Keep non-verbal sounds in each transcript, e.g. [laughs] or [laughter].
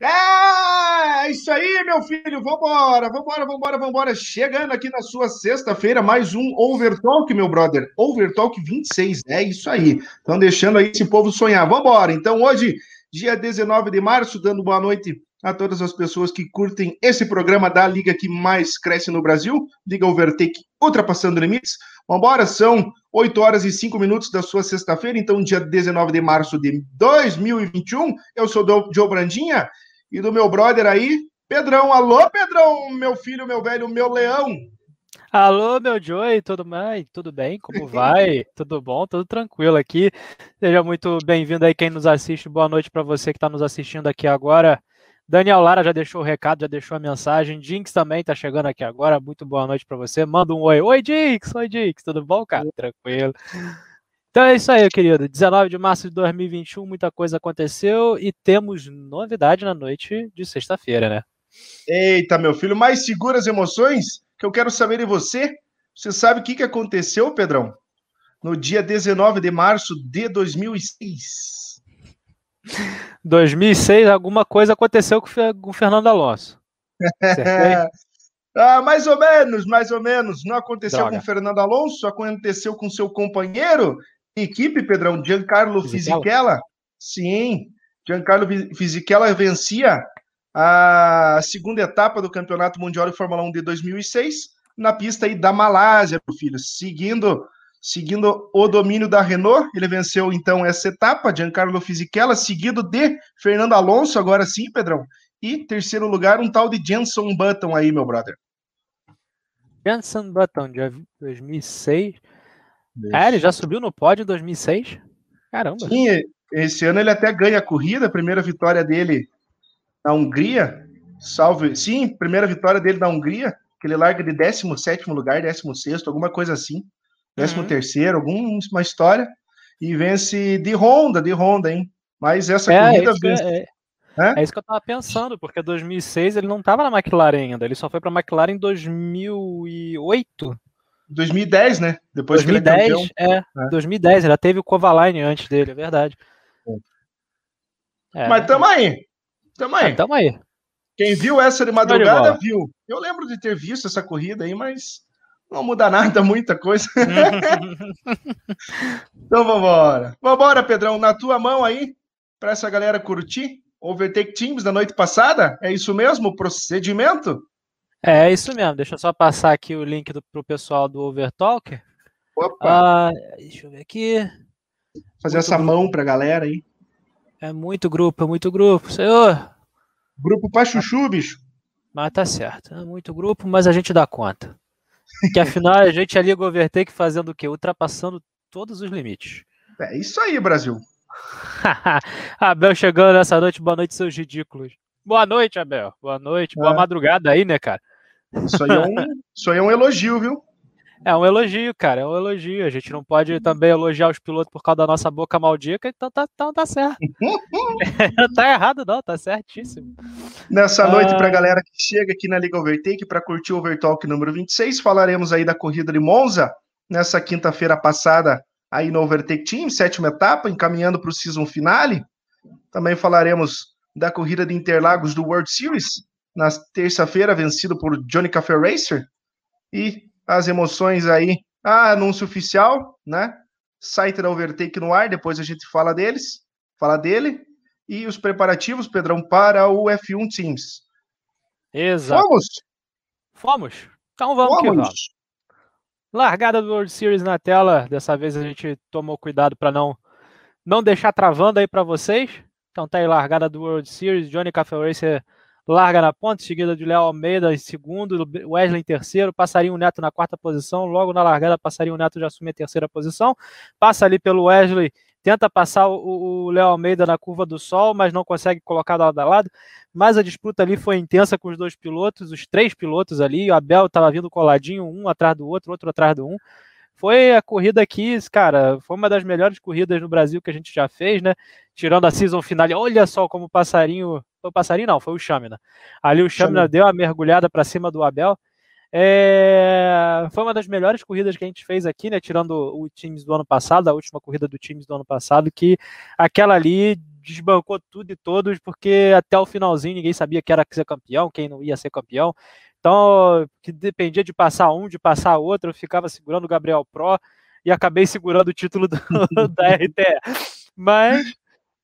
É, isso aí, meu filho. Vambora, vambora, vambora, vambora. Chegando aqui na sua sexta-feira, mais um Overtalk, meu brother. Overtalk 26, é isso aí. Estão deixando aí esse povo sonhar. Vambora. Então, hoje, dia 19 de março, dando boa noite a todas as pessoas que curtem esse programa da liga que mais cresce no Brasil, Liga Overtake Ultrapassando Limites. Vambora, são 8 horas e 5 minutos da sua sexta-feira, então, dia 19 de março de 2021. Eu sou o Joe Brandinha e do meu brother aí, Pedrão. Alô, Pedrão, meu filho, meu velho, meu leão. Alô, meu Joey, tudo bem? Tudo bem? Como [laughs] vai? tudo bom? Tudo tranquilo aqui. Seja muito bem-vindo aí quem nos assiste. Boa noite para você que está nos assistindo aqui agora. Daniel Lara já deixou o recado, já deixou a mensagem. Jinx também está chegando aqui agora. Muito boa noite para você. Manda um oi. Oi, Jinx. Oi, Jinx. Tudo bom, cara? Tranquilo. Então é isso aí, querido. 19 de março de 2021, muita coisa aconteceu e temos novidade na noite de sexta-feira, né? Eita, meu filho, mais segura as emoções que eu quero saber de você. Você sabe o que, que aconteceu, Pedrão? No dia 19 de março de 2006. 2006, alguma coisa aconteceu com o Fernando Alonso. [laughs] ah, mais ou menos, mais ou menos. Não aconteceu Droga. com o Fernando Alonso, aconteceu com seu companheiro equipe, Pedrão, Giancarlo Fisichella. Sim, Giancarlo Fisichella vencia a segunda etapa do Campeonato Mundial de Fórmula 1 de 2006 na pista aí da Malásia, meu filho, seguindo seguindo o domínio da Renault, ele venceu então essa etapa, Giancarlo Fisichella, seguido de Fernando Alonso, agora sim, Pedrão, e terceiro lugar, um tal de Jenson Button aí, meu brother. Jenson Button, de 2006, é, ele já subiu no pódio em 2006? Caramba. Sim, esse ano ele até ganha a corrida, a primeira vitória dele na Hungria. Salve. Sim, primeira vitória dele na Hungria, que ele larga de 17 lugar, 16, alguma coisa assim. 13 uhum. terceiro, alguma história. E vence de Honda, de Honda, hein? Mas essa é, corrida vence. É, é, é, isso que eu tava pensando, porque 2006 ele não tava na McLaren ainda, ele só foi pra McLaren em 2008. 2010, né? Depois 2010, que ele é, campeão. é, 2010, já teve o Kovalainen antes dele, é verdade. É. Mas tamo aí. Tamo aí. Ah, tamo aí. Quem viu essa de madrugada de viu. Eu lembro de ter visto essa corrida aí, mas não muda nada, [laughs] muita coisa. [laughs] então vambora. Vambora, Pedrão. Na tua mão aí, para essa galera curtir. Overtake Teams da noite passada? É isso mesmo? O procedimento? É, é isso mesmo. Deixa eu só passar aqui o link do, pro pessoal do Overtalker. Opa! Ah, deixa eu ver aqui. Fazer muito essa grupo. mão pra galera aí. É muito grupo, é muito grupo, senhor. Grupo pra chuchu, bicho. Mas tá certo. É muito grupo, mas a gente dá conta. Que afinal a gente é Liga Overtake fazendo o quê? Ultrapassando todos os limites. É isso aí, Brasil. [laughs] Abel chegando nessa noite, boa noite, seus ridículos. Boa noite, Abel. Boa noite, boa é. madrugada aí, né, cara? Isso aí, é um, isso aí é um elogio, viu? É um elogio, cara, é um elogio. A gente não pode também elogiar os pilotos por causa da nossa boca maldita, então tá, então tá certo. [laughs] tá errado, não, tá certíssimo. Nessa ah... noite, pra galera que chega aqui na Liga Overtake para curtir o Overtalk número 26, falaremos aí da corrida de Monza, nessa quinta-feira passada, aí no Overtake Team, sétima etapa, encaminhando para o season finale. Também falaremos da corrida de Interlagos do World Series, na terça-feira, vencido por Johnny Café Racer. E as emoções aí, ah, anúncio oficial, né? Site da Overtake no ar, depois a gente fala deles, fala dele. E os preparativos, Pedrão, para o F1 Teams. Exato. Vamos? Fomos. Então vamos, vamos. que vamos. Largada do World Series na tela. Dessa vez a gente tomou cuidado para não não deixar travando aí para vocês. Então tá aí largada do World Series, Johnny Café Racer larga na ponta, seguida de Léo Almeida em segundo, Wesley em terceiro, passaria o Neto na quarta posição, logo na largada passaria o Neto já assume a terceira posição, passa ali pelo Wesley, tenta passar o Léo Almeida na curva do sol, mas não consegue colocar lado a lado, mas a disputa ali foi intensa com os dois pilotos, os três pilotos ali, o Abel estava vindo coladinho, um atrás do outro, outro atrás do um, foi a corrida aqui, cara, foi uma das melhores corridas no Brasil que a gente já fez, né? Tirando a season final, olha só como o passarinho, foi o passarinho não, foi o Chamina. Ali o Chamina deu a mergulhada para cima do Abel. É... Foi uma das melhores corridas que a gente fez aqui, né? Tirando o Teams do ano passado, a última corrida do Teams do ano passado, que aquela ali desbancou tudo e todos, porque até o finalzinho ninguém sabia quem era que ser campeão, quem não ia ser campeão. Então, que dependia de passar um, de passar outro, eu ficava segurando o Gabriel Pro e acabei segurando o título do, [laughs] da RTE. Mas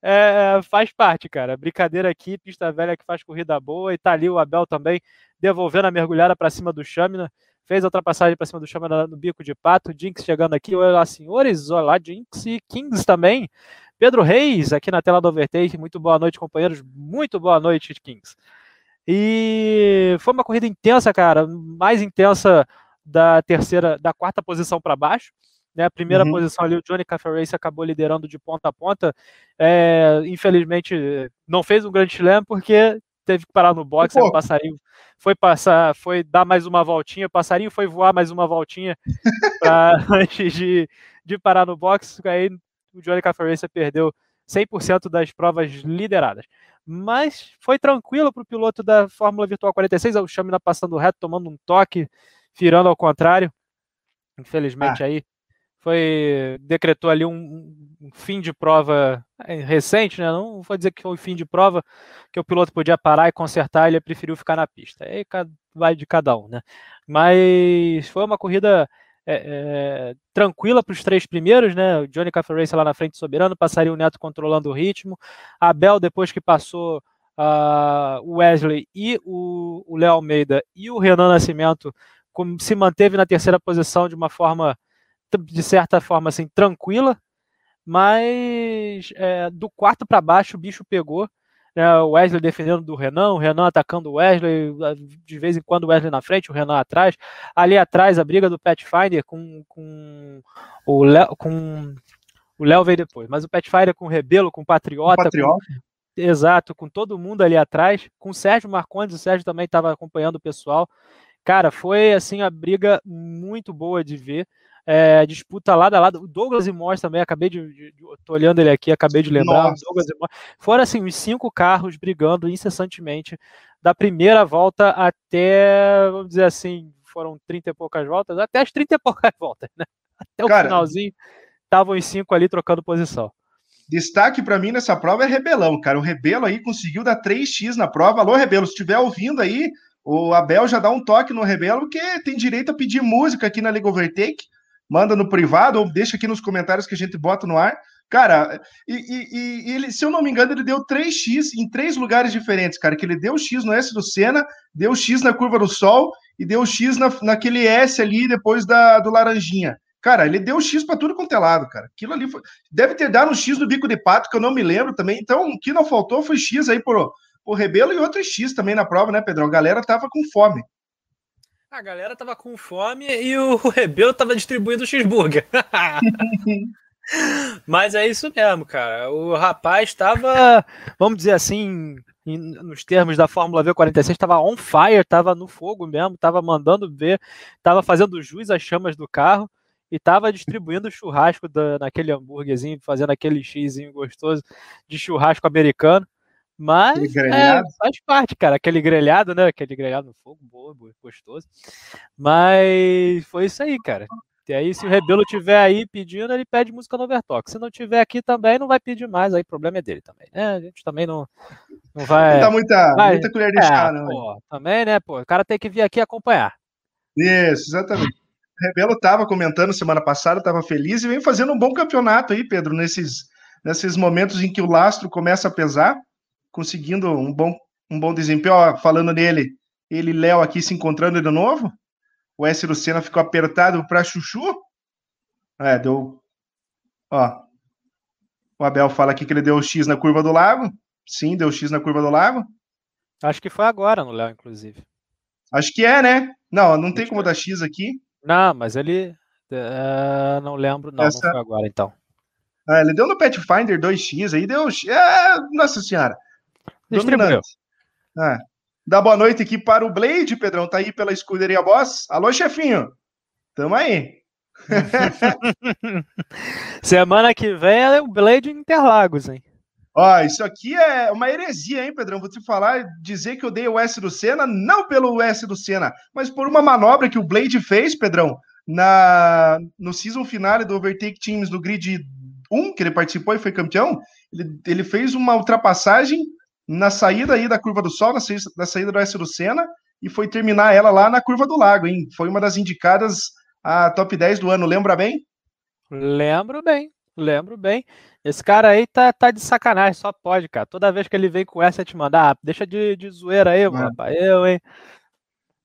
é, faz parte, cara. Brincadeira aqui, pista velha que faz corrida boa, e tá ali o Abel também devolvendo a mergulhada para cima do Chamina. Fez a ultrapassagem para cima do Chamina no bico de pato. Jinx chegando aqui. Olá, senhores. Olá, Jinx e Kings também. Pedro Reis, aqui na tela do Overtake. Muito boa noite, companheiros. Muito boa noite, Kings. E foi uma corrida intensa, cara, mais intensa da terceira, da quarta posição para baixo. Né, a primeira uhum. posição ali, o Johnny Race acabou liderando de ponta a ponta. É, infelizmente, não fez um grande slam porque teve que parar no box. o passarinho foi passar, foi dar mais uma voltinha. O passarinho foi voar mais uma voltinha pra, [laughs] antes de, de parar no box. Aí o Johnny Race perdeu 100% das provas lideradas. Mas foi tranquilo para o piloto da Fórmula Virtual 46, o Chamina passando reto, tomando um toque, virando ao contrário. Infelizmente ah. aí foi decretou ali um, um, fim de prova é, recente, né? Não vou dizer que foi um fim de prova que o piloto podia parar e consertar, ele preferiu ficar na pista. Aí vai de cada um, né? Mas foi uma corrida é, é, tranquila para os três primeiros, né? O Johnny Race lá na frente soberano, passaria o Neto controlando o ritmo. Abel, depois que passou uh, o Wesley e o Léo Almeida e o Renan Nascimento, se manteve na terceira posição de uma forma, de certa forma, assim, tranquila, mas é, do quarto para baixo o bicho pegou né, o Wesley defendendo do Renan, o Renan atacando o Wesley, de vez em quando o Wesley na frente, o Renan atrás. Ali atrás, a briga do Pathfinder com, com o Léo. Com, o Léo veio depois, mas o Pathfinder com o Rebelo, com o Patriota. O Patriota. Com, exato, com todo mundo ali atrás. Com o Sérgio Marcondes, o Sérgio também estava acompanhando o pessoal. Cara, foi assim a briga muito boa de ver é, disputa lado a lado. O Douglas e Morse também, acabei de, de, de. tô olhando ele aqui, acabei de lembrar. Nossa. Douglas e. Foram assim, os cinco carros brigando incessantemente da primeira volta até, vamos dizer assim, foram 30 e poucas voltas, até as 30 e poucas [laughs] voltas, né? Até o Cara, finalzinho, estavam os cinco ali trocando posição. Destaque para mim nessa prova é Rebelão, cara. O Rebelo aí conseguiu dar 3x na prova. Alô, Rebelo, se estiver ouvindo aí, o Abel já dá um toque no Rebelo, porque tem direito a pedir música aqui na Liga Overtake manda no privado ou deixa aqui nos comentários que a gente bota no ar. Cara, e, e, e, ele, se eu não me engano, ele deu 3x em três lugares diferentes, cara. Que ele deu X no S do Senna, deu X na curva do Sol e deu X na, naquele S ali depois da, do Laranjinha. Cara, ele deu X para tudo quanto é lado, cara. Aquilo ali foi... deve ter dado um X no bico de pato, que eu não me lembro também. Então, o que não faltou foi X aí pro, pro Rebelo e outro X também na prova, né, Pedrão? A galera tava com fome. A galera tava com fome e o Rebelo tava distribuindo cheeseburger. [laughs] Mas é isso mesmo, cara. O rapaz estava, vamos dizer assim, nos termos da Fórmula V46, estava on fire, estava no fogo mesmo, estava mandando ver, estava fazendo jus às chamas do carro e estava distribuindo churrasco da, naquele hambúrguerzinho, fazendo aquele xizinho gostoso de churrasco americano. Mas é, faz parte, cara. Aquele grelhado, né? Aquele grelhado no fogo, boa, boa, gostoso. Mas foi isso aí, cara. E aí, se o Rebelo tiver aí pedindo, ele pede música no Overtalk. Se não tiver aqui também, não vai pedir mais. Aí o problema é dele também, né? A gente também não, não vai. Não dá muita, vai, muita colher de é, chá, não. Pô, também, né, pô? O cara tem que vir aqui acompanhar. Isso, exatamente. O Rebelo tava comentando semana passada, tava feliz e vem fazendo um bom campeonato aí, Pedro, nesses, nesses momentos em que o lastro começa a pesar conseguindo um bom, um bom desempenho. Ó, falando nele, ele e Léo aqui se encontrando de novo. O S. Lucena ficou apertado para Chuchu. É, deu. Ó. O Abel fala aqui que ele deu X na curva do lago. Sim, deu X na curva do lago. Acho que foi agora no Léo, inclusive. Acho que é, né? Não, não tem como dar X aqui. Não, mas ele. Uh, não lembro, não, Essa... não foi agora então. Ah, ele deu no Pathfinder 2x aí, deu. É, nossa senhora. Dominante. É. Dá boa noite aqui para o Blade, Pedrão. Tá aí pela escuderia Boss. Alô, chefinho. Tamo aí. [laughs] Semana que vem é o Blade Interlagos, hein? Ó, isso aqui é uma heresia, hein, Pedrão? Vou te falar, dizer que eu dei o S do Senna, não pelo S do Senna, mas por uma manobra que o Blade fez, Pedrão, na, no season finale do Overtake Teams do grid 1, que ele participou e foi campeão, ele, ele fez uma ultrapassagem na saída aí da curva do Sol, na saída, na saída do S do Senna, e foi terminar ela lá na curva do Lago, hein? Foi uma das indicadas a top 10 do ano, lembra bem? Lembro bem, lembro bem. Esse cara aí tá, tá de sacanagem, só pode, cara. Toda vez que ele vem com essa, te mandar, ah, deixa de, de zoeira aí, é. mano. Eu, hein?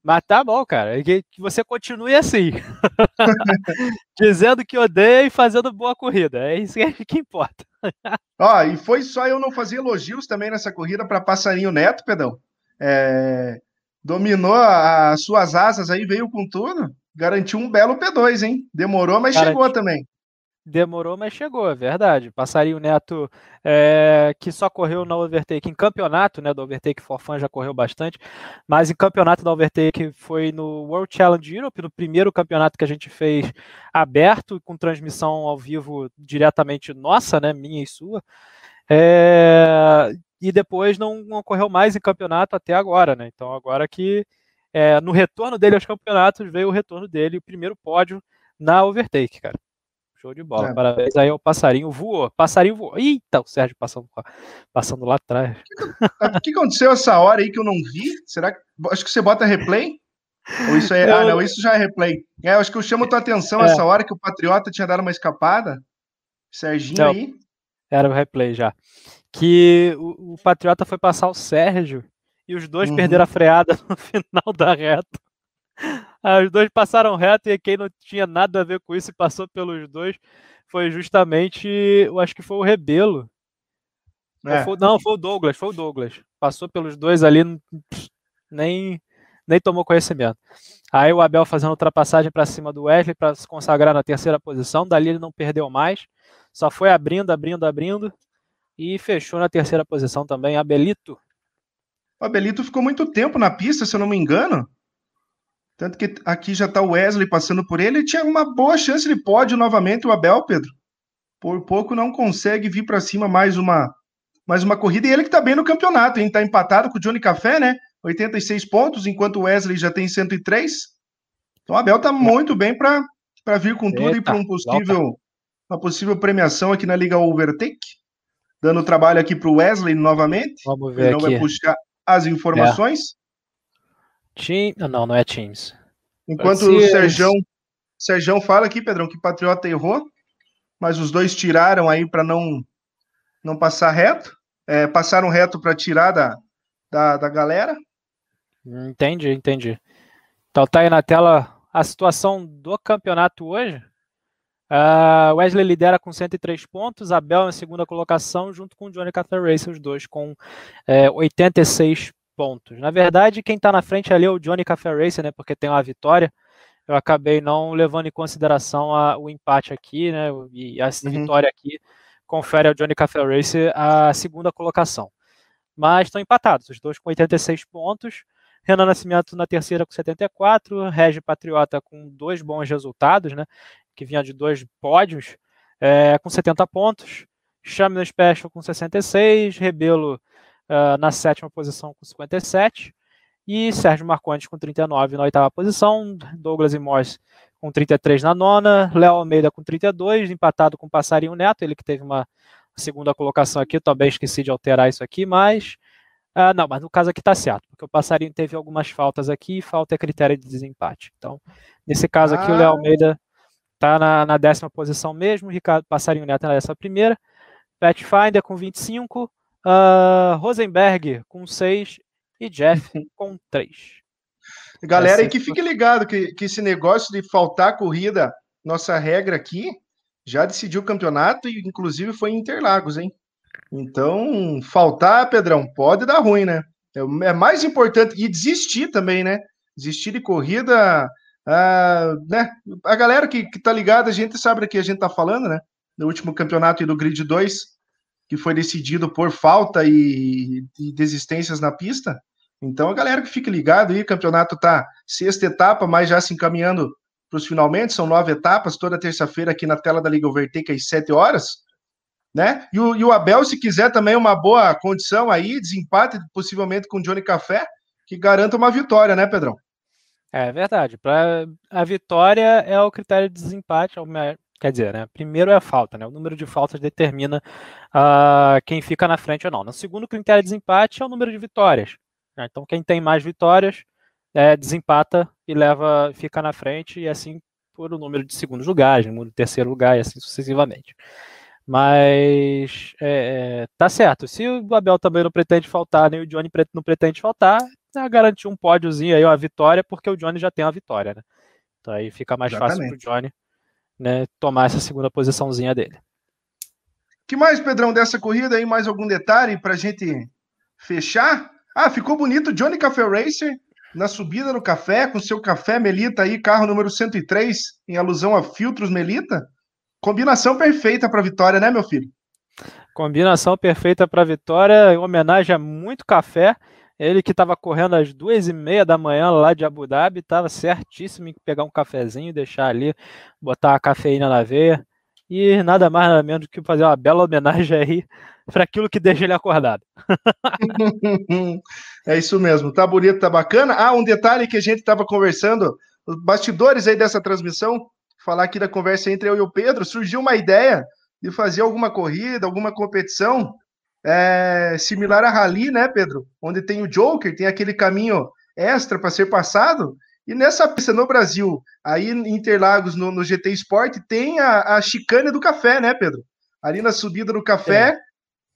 Mas tá bom, cara. Que, que você continue assim. [laughs] [laughs] Dizendo que odeia e fazendo boa corrida. É isso que [laughs] importa. [laughs] Ó, e foi só eu não fazer elogios também nessa corrida para Passarinho Neto, Pedão. É, dominou as suas asas aí, veio com tudo. Garantiu um belo P2, hein? Demorou, mas chegou também. Demorou, mas chegou, é verdade. Passarinho Neto, é, que só correu na Overtake em campeonato, né? Do Overtake for Fun já correu bastante, mas em campeonato da Overtake foi no World Challenge Europe, no primeiro campeonato que a gente fez aberto, com transmissão ao vivo diretamente nossa, né? Minha e sua. É, e depois não, não ocorreu mais em campeonato até agora, né? Então agora que é, no retorno dele aos campeonatos veio o retorno dele, o primeiro pódio na Overtake, cara. Show de bola. É. Parabéns aí ao passarinho. Voou. Passarinho voou. Eita, o Sérgio passando, passando lá atrás. O que, aconteceu essa hora aí que eu não vi? Será que. Acho que você bota replay? Ou isso é. Eu... Ah, não, isso já é replay. É, acho que eu chamo tua atenção é. essa hora que o Patriota tinha dado uma escapada. Serginho aí. Era o replay já. Que o, o Patriota foi passar o Sérgio e os dois uhum. perderam a freada [laughs] no final da reta. Ah, os dois passaram reto e quem não tinha nada a ver com isso e passou pelos dois foi justamente, eu acho que foi o Rebelo. É. Foi, não, foi o Douglas, foi o Douglas. Passou pelos dois ali, nem, nem tomou conhecimento. Aí o Abel fazendo ultrapassagem para cima do Wesley para se consagrar na terceira posição. Dali ele não perdeu mais, só foi abrindo, abrindo, abrindo e fechou na terceira posição também. Abelito. O Abelito ficou muito tempo na pista, se eu não me engano. Tanto que aqui já está o Wesley passando por ele. Ele tinha uma boa chance de pódio novamente, o Abel, Pedro. Por pouco não consegue vir para cima mais uma mais uma corrida. E ele que está bem no campeonato, hein? Está empatado com o Johnny Café, né? 86 pontos, enquanto o Wesley já tem 103. Então o Abel está muito bem para vir com tudo Eita, e para um possível, uma possível premiação aqui na Liga Overtake. Dando trabalho aqui para o Wesley novamente. Vamos ver Ele não aqui. vai puxar as informações. Team... Não, não é Teams. Enquanto o Serjão, Serjão fala aqui, Pedrão, que Patriota errou, mas os dois tiraram aí para não, não passar reto. É, passaram reto para tirar da, da, da galera. Entendi, entendi. Então tá aí na tela a situação do campeonato hoje. Uh, Wesley lidera com 103 pontos, Abel na segunda colocação, junto com o Johnny Cather Race, os dois com é, 86 pontos. Na verdade, quem está na frente ali é o Johnny Café Racer, né? Porque tem uma vitória. Eu acabei não levando em consideração a, o empate aqui, né? E a uhum. vitória aqui confere ao Johnny Café Racer a segunda colocação. Mas estão empatados, os dois com 86 pontos. Renan Nascimento na terceira com 74, Regi Patriota com dois bons resultados, né? Que vinha de dois pódios, é, com 70 pontos. Champions Special com 66, Rebelo uh, na sétima posição com 57, e Sérgio Marcondes com 39 na oitava posição, Douglas e Morse com 33 na nona, Léo Almeida com 32, empatado com Passarinho Neto, ele que teve uma segunda colocação aqui, também esqueci de alterar isso aqui, mas uh, não, mas no caso aqui está certo, porque o Passarinho teve algumas faltas aqui e falta é critério de desempate. Então, nesse caso aqui, ah. o Léo Almeida está na, na, décima posição mesmo, Ricardo Passarinho Neto na décima primeira, Pathfinder com 25, Uh, Rosenberg com 6 e Jeff com 3. Galera, e que fique ligado que, que esse negócio de faltar corrida, nossa regra aqui, já decidiu o campeonato e inclusive foi em Interlagos, hein? Então, faltar, Pedrão, pode dar ruim, né? É, é mais importante, e desistir também, né? Desistir de corrida, uh, né? A galera que, que tá ligada, a gente sabe do que a gente tá falando, né? No último campeonato do Grid 2, que foi decidido por falta e, e desistências na pista. Então, a galera que fica ligado aí, o campeonato tá sexta etapa, mas já se encaminhando para os finalmente, são nove etapas, toda terça-feira aqui na tela da Liga Overtake às sete horas, né? E o, e o, Abel, se quiser também uma boa condição aí, desempate possivelmente com o Johnny Café, que garanta uma vitória, né, Pedrão? É verdade. Para a vitória é o critério de desempate, é Quer dizer, né, primeiro é a falta, né, o número de faltas determina uh, quem fica na frente ou não. No segundo critério de desempate é o número de vitórias. Né, então, quem tem mais vitórias é, desempata e leva, fica na frente, e assim por o número de segundos lugares, no de terceiro lugar, e assim sucessivamente. Mas é, é, tá certo. Se o Abel também não pretende faltar, nem o Johnny não pretende faltar, é garantir um pódiozinho aí, uma vitória, porque o Johnny já tem uma vitória, né? Então aí fica mais Exatamente. fácil pro Johnny né, tomar essa segunda posiçãozinha dele. que mais, Pedrão, dessa corrida aí? Mais algum detalhe para a gente fechar? Ah, ficou bonito Johnny Café Racer na subida do café, com seu café Melita aí, carro número 103, em alusão a filtros Melita. Combinação perfeita para vitória, né, meu filho? Combinação perfeita para vitória, em homenagem a muito café. Ele que estava correndo às duas e meia da manhã lá de Abu Dhabi, estava certíssimo em pegar um cafezinho, deixar ali, botar a cafeína na veia. E nada mais nada menos que fazer uma bela homenagem aí para aquilo que deixa ele acordado. [laughs] é isso mesmo, tá bonito, tá bacana. Ah, um detalhe que a gente estava conversando, os bastidores aí dessa transmissão, falar aqui da conversa entre eu e o Pedro, surgiu uma ideia de fazer alguma corrida, alguma competição é, similar a Rally, né, Pedro? Onde tem o Joker, tem aquele caminho extra para ser passado. E nessa pista no Brasil, aí em Interlagos, no, no GT Sport, tem a, a chicane do café, né, Pedro? Ali na subida do café, é.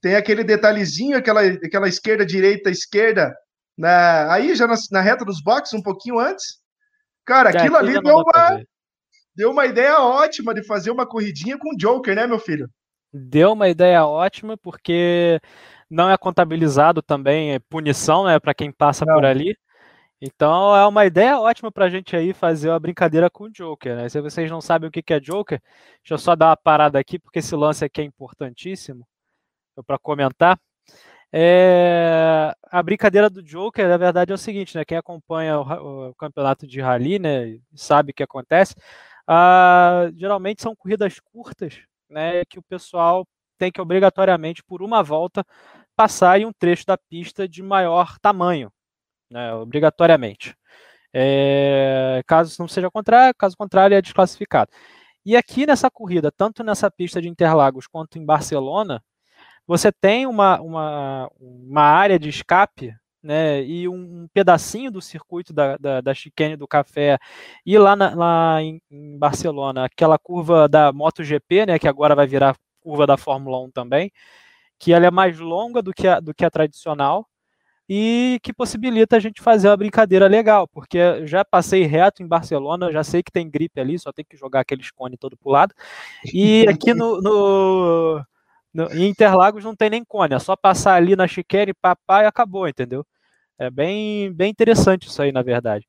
tem aquele detalhezinho, aquela, aquela esquerda, direita, esquerda, na, aí já na, na reta dos boxes, um pouquinho antes. Cara, é, aquilo ali deu uma, deu uma ideia ótima de fazer uma corridinha com o Joker, né, meu filho? Deu uma ideia ótima, porque não é contabilizado também é punição né, para quem passa não. por ali. Então é uma ideia ótima para a gente aí fazer uma brincadeira com o Joker. Né? Se vocês não sabem o que é Joker, deixa eu só dar uma parada aqui, porque esse lance aqui é importantíssimo para comentar. É... A brincadeira do Joker, na verdade, é o seguinte, né? Quem acompanha o, o campeonato de rally, né, sabe o que acontece. Ah, geralmente são corridas curtas, né, que o pessoal tem que obrigatoriamente, por uma volta, passar em um trecho da pista de maior tamanho, né, obrigatoriamente. É, caso não seja contrário, caso contrário, é desclassificado. E aqui nessa corrida, tanto nessa pista de Interlagos quanto em Barcelona, você tem uma, uma, uma área de escape né, e um, pedacinho do circuito da, da, da chicane do café e lá, na, lá em, em, Barcelona, aquela curva da MotoGP, né, que agora vai virar curva da Fórmula 1 também, que ela é mais longa do que a, do que a tradicional e que possibilita a gente fazer uma brincadeira legal, porque já passei reto em Barcelona, já sei que tem gripe ali, só tem que jogar aquele cone todo pro lado, e aqui no, no em Interlagos não tem nem cone, é só passar ali na chiqueira papai e acabou, entendeu? É bem, bem interessante isso aí, na verdade.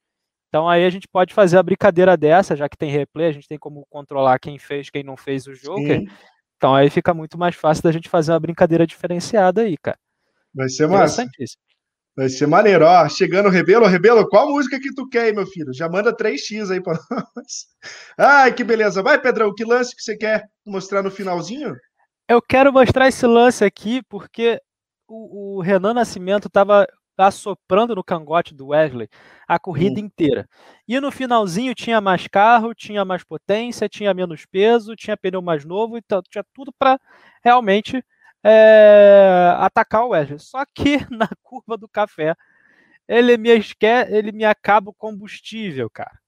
Então aí a gente pode fazer a brincadeira dessa, já que tem replay, a gente tem como controlar quem fez, quem não fez o Joker. Sim. Então aí fica muito mais fácil da gente fazer uma brincadeira diferenciada aí, cara. Vai ser massa. Vai ser maneiro. Ó, chegando o Rebelo. Rebelo, qual música que tu quer aí, meu filho? Já manda 3x aí para [laughs] nós. Ai, que beleza. Vai, Pedrão, que lance que você quer mostrar no finalzinho? Eu quero mostrar esse lance aqui porque o, o Renan Nascimento estava assoprando no cangote do Wesley a corrida uhum. inteira. E no finalzinho tinha mais carro, tinha mais potência, tinha menos peso, tinha pneu mais novo, então tinha tudo para realmente é, atacar o Wesley. Só que [laughs] na curva do café ele me esquece, ele me acaba o combustível, cara.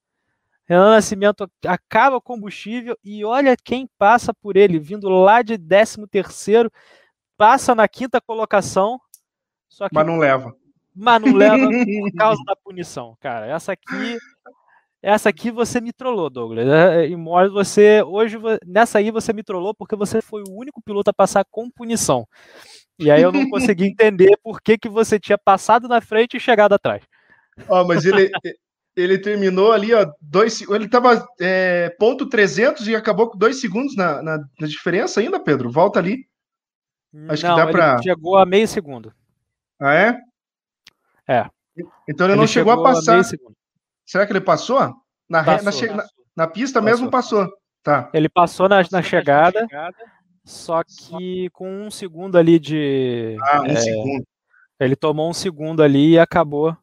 Renan Nascimento acaba o combustível e olha quem passa por ele, vindo lá de 13 terceiro, passa na quinta colocação, só que mas não leva. Mas não leva por [laughs] causa da punição, cara. Essa aqui, essa aqui você me trollou, Douglas. É, e você hoje nessa aí você me trollou porque você foi o único piloto a passar com punição. E aí eu não consegui [laughs] entender por que, que você tinha passado na frente e chegado atrás. Ó, oh, mas ele [laughs] ele terminou ali, ó, dois, ele estava é, ponto 300 e acabou com dois segundos na, na, na diferença ainda, Pedro? Volta ali. Acho Não, que dá para. Chegou a meio segundo. Ah, é? É. Então ele, ele não chegou, chegou, a passar. Será que ele passou? Na, passou, na, na, na, pista passou. mesmo passou. Tá. Ele passou na, na chegada, chegada, só que com um segundo ali de. Ah, um é, segundo. Ele tomou um segundo ali e acabou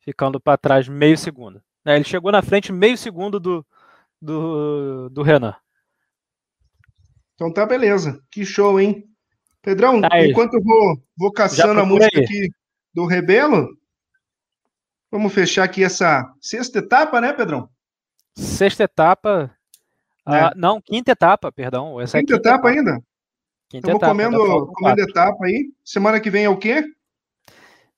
ficando para trás meio segundo. É, ele chegou na frente meio segundo do, do, do Renan. Então tá beleza. Que show, hein? Pedrão, tá enquanto eu vou, vou caçando a música aí. aqui do Rebelo, vamos fechar aqui essa sexta etapa, né, Pedrão? Sexta etapa. É. Ah, não, quinta etapa, perdão. Essa quinta, é quinta etapa, etapa, ainda? Quinta Estamos etapa, comendo, comendo etapa aí. Semana que vem é o quê?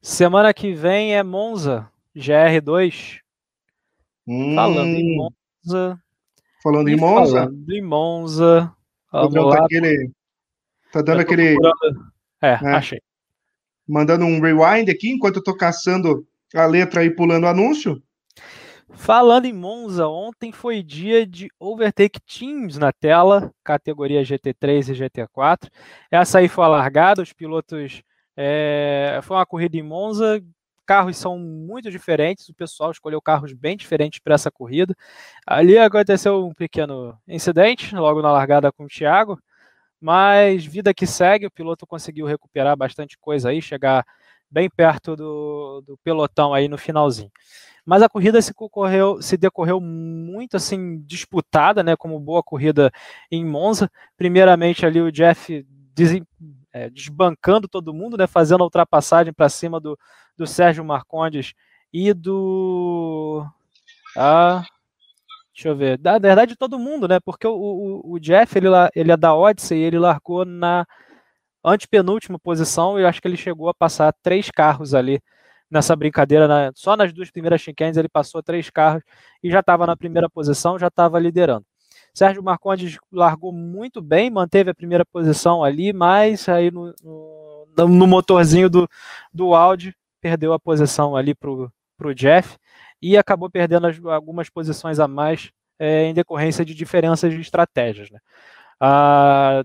Semana que vem é Monza, GR2. Hum. Falando em Monza. Falando em Monza? Falando em Monza. Vamos lá. Tá, aquele, tá dando aquele. É, né? achei. Mandando um rewind aqui enquanto eu tô caçando a letra aí pulando o anúncio. Falando em Monza, ontem foi dia de Overtake Teams na tela, categoria GT3 e GT4. Essa aí foi a largada, os pilotos. É, foi uma corrida em Monza, carros são muito diferentes, o pessoal escolheu carros bem diferentes para essa corrida. Ali aconteceu um pequeno incidente, logo na largada com o Thiago, mas vida que segue, o piloto conseguiu recuperar bastante coisa aí, chegar bem perto do, do pelotão aí no finalzinho. Mas a corrida se, correu, se decorreu muito assim disputada, né, como boa corrida em Monza. Primeiramente ali o Jeff é, desbancando todo mundo, né, fazendo a ultrapassagem para cima do, do Sérgio Marcondes e do. Ah, deixa eu ver. Da verdade, todo mundo, né? Porque o, o, o Jeff, ele, ele é da Odyssey, ele largou na antepenúltima posição e acho que ele chegou a passar três carros ali nessa brincadeira. Na, só nas duas primeiras chicanes ele passou três carros e já estava na primeira posição, já estava liderando. Sérgio Marcondes largou muito bem, manteve a primeira posição ali, mas aí no, no, no motorzinho do, do Audi perdeu a posição ali para o Jeff e acabou perdendo as, algumas posições a mais é, em decorrência de diferenças de estratégias. Né? Ah,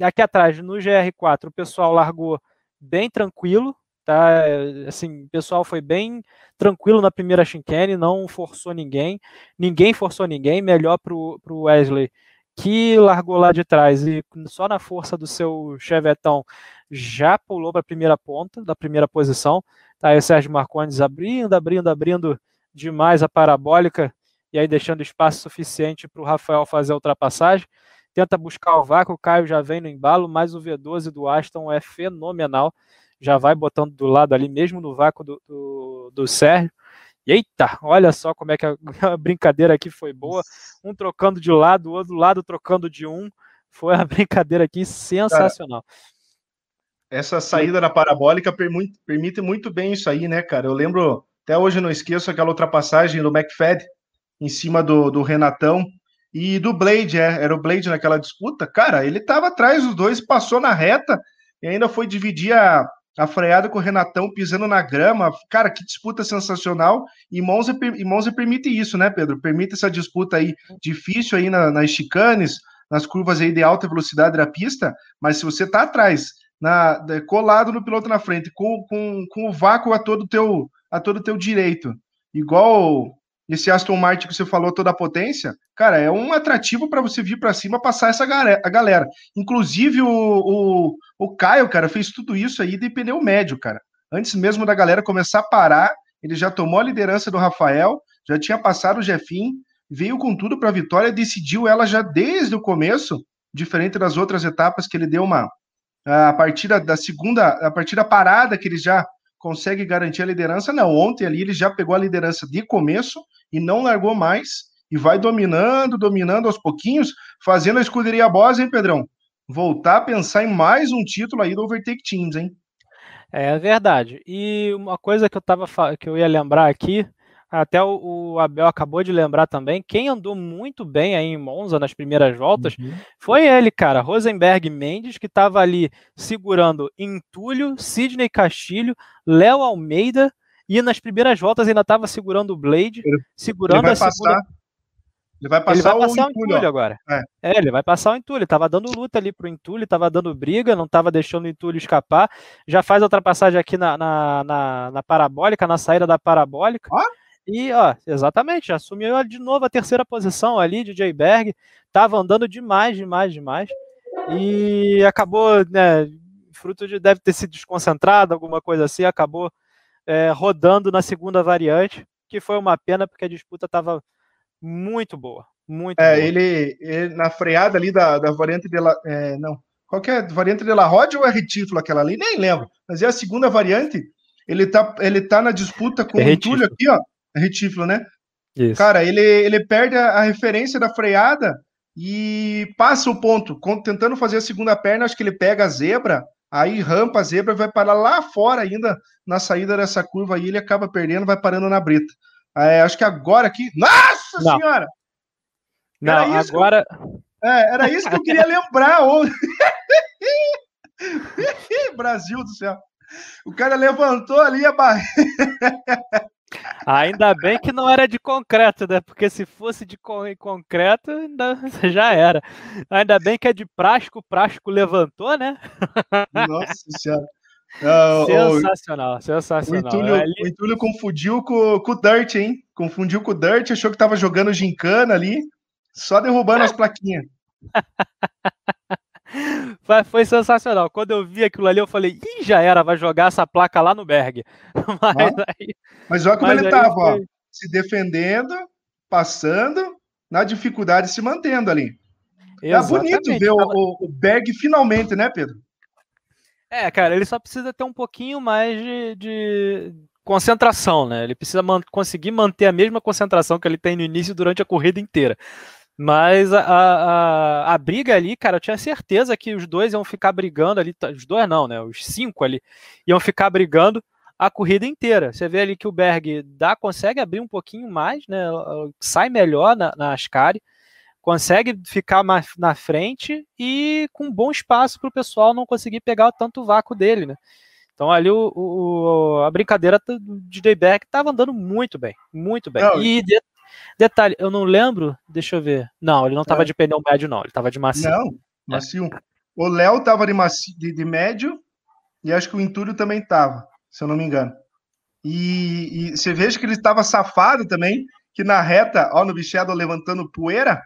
aqui atrás, no GR4, o pessoal largou bem tranquilo, tá? Assim, o pessoal foi bem tranquilo na primeira chicane, não forçou ninguém, ninguém forçou ninguém, melhor para o Wesley que largou lá de trás e só na força do seu chevetão já pulou para a primeira ponta, da primeira posição. Tá aí o Sérgio Marcondes abrindo, abrindo, abrindo demais a parabólica e aí deixando espaço suficiente para o Rafael fazer a ultrapassagem. Tenta buscar o vácuo, o Caio já vem no embalo, mas o V12 do Aston é fenomenal já vai botando do lado ali, mesmo no vácuo do, do, do Sérgio. Eita, olha só como é que a, [laughs] a, brincadeira aqui foi boa. Um trocando de lado, o outro lado trocando de um. Foi uma [laughs] brincadeira aqui sensacional. Cara, essa saída da parabólica permite, muito bem isso aí, né, cara? Eu lembro, até hoje não esqueço aquela ultrapassagem do McFad em cima do, do Renatão e do Blade, é, era o Blade naquela disputa. Cara, ele tava atrás dos dois, passou na reta e ainda foi dividir a, a freada com o Renatão pisando na grama. Cara, que disputa sensacional. E Monza, e Monza permite isso, né, Pedro? Permite essa disputa aí difícil aí na, nas chicanes, nas curvas aí de alta velocidade da pista, mas se você tá atrás, na, colado no piloto na frente, com, com, com o vácuo a todo teu a todo teu direito, igual esse Aston Martin que você falou toda a potência, cara, é um atrativo para você vir para cima passar essa galera. Inclusive o, o, o Caio, cara, fez tudo isso aí de pneu médio, cara. Antes mesmo da galera começar a parar, ele já tomou a liderança do Rafael, já tinha passado o Jefim, veio com tudo para a vitória, decidiu ela já desde o começo, diferente das outras etapas que ele deu uma a partir da segunda, a partir da parada que ele já consegue garantir a liderança. Não, ontem ali ele já pegou a liderança de começo e não largou mais e vai dominando, dominando aos pouquinhos, fazendo a escuderia boss, hein, Pedrão? Voltar a pensar em mais um título aí do Overtake Teams, hein? É verdade. E uma coisa que eu tava que eu ia lembrar aqui até o, o, Abel acabou de lembrar também, quem andou muito bem aí em Monza nas primeiras voltas uhum. foi ele, cara, Rosenberg Mendes, que estava ali segurando Entulho, Sidney Castilho, Léo Almeida, e nas primeiras voltas ainda estava segurando o Blade, ele, segurando ele a passar, segunda... Ele vai passar, ele vai passar o, Entulho, Entulho agora. É. é. ele vai passar o Entulho. Tava dando luta ali pro Entulho, tava dando briga, não tava deixando o Entulho escapar. Já faz a ultrapassagem aqui na, na, na, na parabólica, na saída da parabólica. Ah? E, ó, exatamente, assumiu de novo a terceira posição ali, DJ Berg, tava andando demais, demais, demais, e acabou, né, fruto de deve ter se desconcentrado, alguma coisa assim, acabou é, rodando na segunda variante, que foi uma pena porque a disputa estava muito boa, Muito é, ele, ele, na freada ali da, da variante de la, é, não, qual que é? Variante de la Rod ou é retífilo aquela ali? Nem lembro. Mas é a segunda variante. Ele tá, ele tá na disputa com é o Túlio aqui, ó. Retífilo, né? Isso. Cara, ele, ele perde a, a, referência da freada e passa o ponto. Tentando fazer a segunda perna, acho que ele pega a zebra, aí rampa a zebra vai parar lá fora ainda na saída dessa curva aí, ele acaba perdendo, vai parando na brita. É, acho que agora aqui. Nossa Não. Senhora! Não, agora. É, era isso que eu queria [laughs] lembrar hoje. [laughs] Brasil do céu. O cara levantou ali a barriga. Ainda bem que não era de concreto, né? Porque se fosse de concreto, ainda [laughs] já era. Ainda bem que é de plástico, o plástico levantou, né? Nossa [laughs] senhora. Uh, sensacional, sensacional. O Itúlio, Ali... o confundiu com, com o Dirt, hein? Confundiu com o Dirt, achou que tava jogando gincana ali, só derrubando as plaquinhas. [laughs] Foi sensacional. Quando eu vi aquilo ali, eu falei, Ih, já era, vai jogar essa placa lá no Berg. [laughs] Mas, aí, mas olha como mas ele tava, foi... se defendendo, passando, na dificuldade, se mantendo ali. É Exatamente. É bonito ver o, o Berg finalmente, né, Pedro? É, cara, ele só precisa ter um pouquinho mais de, de concentração, né? Ele precisa man conseguir manter a mesma concentração que ele tem no início durante a corrida inteira. Mas a, a, a, briga ali, cara, eu tinha certeza que os dois iam ficar brigando ali, os dois não, né? Os cinco ali iam ficar brigando a corrida inteira. Você vê ali que o Berg dá, consegue abrir um pouquinho mais, né? Sai melhor na, na Ascari, consegue ficar mais na frente e com bom espaço para o pessoal não conseguir pegar tanto vácuo dele, né? Então ali o, o a brincadeira do DJ Berg estava andando muito bem, muito bem. Não, e de, Detalhe, eu não lembro, deixa eu ver. Não, ele não estava é. de pneu médio, não, ele estava de macio. Não, macio. É. O Léo estava de, de, de, médio e acho que o Intúrio também estava, se eu não me engano. E, e você veja que ele estava safado também, que na reta, ó, no Bichado levantando poeira,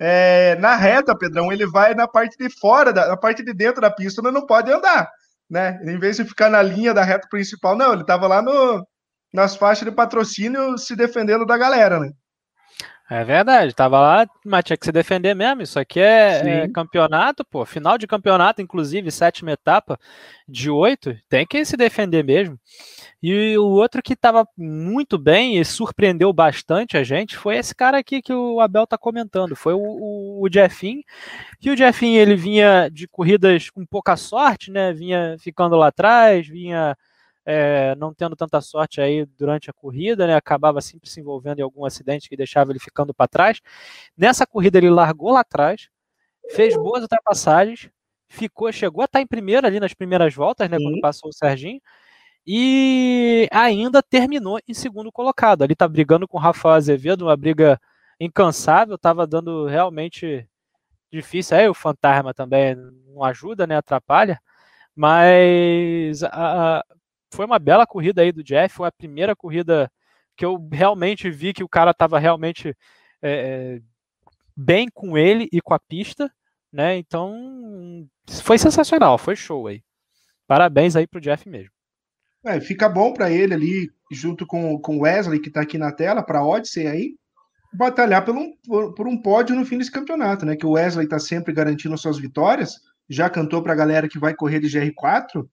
é, na reta, Pedrão, ele vai na parte de fora, da, na parte de dentro da pista, mas não pode andar, né? Em vez de ficar na linha da reta principal, não, ele estava lá no, nas faixas de patrocínio se defendendo da galera, né? É verdade, tava lá, mas tinha que se defender mesmo. Isso aqui é, é, campeonato, pô, final de campeonato, inclusive, sétima etapa de oito, tem que se defender mesmo. E o outro que tava muito bem e surpreendeu bastante a gente foi esse cara aqui que o Abel tá comentando, foi o, o, o Jeffin. E o Jeffin ele vinha de corridas com pouca sorte, né? Vinha ficando lá atrás, vinha é, não tendo tanta sorte aí durante a corrida, né, acabava sempre se envolvendo em algum acidente que deixava ele ficando para trás. Nessa corrida ele largou lá atrás, fez boas ultrapassagens, ficou, chegou a estar em primeiro ali nas primeiras voltas, né, quando passou o Serginho, e ainda terminou em segundo colocado. Ali tá brigando com o Rafael Azevedo, uma briga incansável, estava dando realmente difícil. Aí o Fantasma também não ajuda, né, atrapalha. Mas a, foi uma bela corrida aí do Jeff, foi a primeira corrida que eu realmente vi que o cara estava realmente é, bem com ele e com a pista, né? Então foi sensacional, foi show aí. Parabéns aí pro Jeff mesmo. É, fica bom para ele ali, junto com o Wesley, que está aqui na tela, para Odyssey aí, batalhar por um, por, um pódio no fim desse campeonato, né? Que o Wesley está sempre garantindo suas vitórias, já cantou para a galera que vai correr de GR4,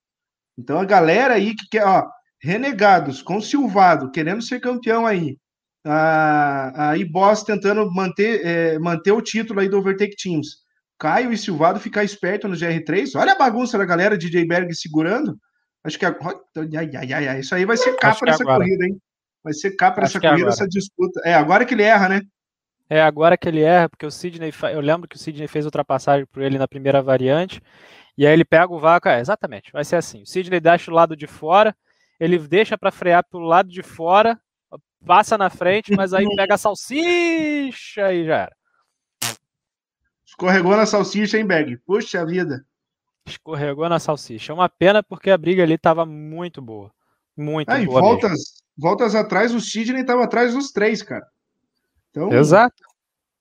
então a galera aí que quer, ó, renegados, com Silvado, querendo ser campeão aí, a, a Iboss tentando manter, é, manter o título aí do Overtake Teams. Caio e Silvado ficar esperto no GR3. Olha a bagunça da galera, DJ Berg segurando. Acho que agora. Ai, ai, ai, ai, isso aí vai ser capa nessa corrida, hein? Vai ser capa nessa corrida, agora. essa disputa. É, agora que ele erra, né? É, agora que ele erra, porque o Sidney. Eu lembro que o Sidney fez ultrapassagem por ele na primeira variante. E aí ele pega o vácuo, é, exatamente, vai ser assim. O Sidney deixa o lado de fora, ele deixa para frear pelo lado de fora, passa na frente, mas aí [laughs] pega a salsicha e já era. Escorregou na salsicha, hein, Berg? Puxa vida. Escorregou na salsicha. É uma pena porque a briga ali estava muito boa. Muito ah, boa. voltas, voltas atrás, o Sidney estava atrás dos três, cara. Então, Exato.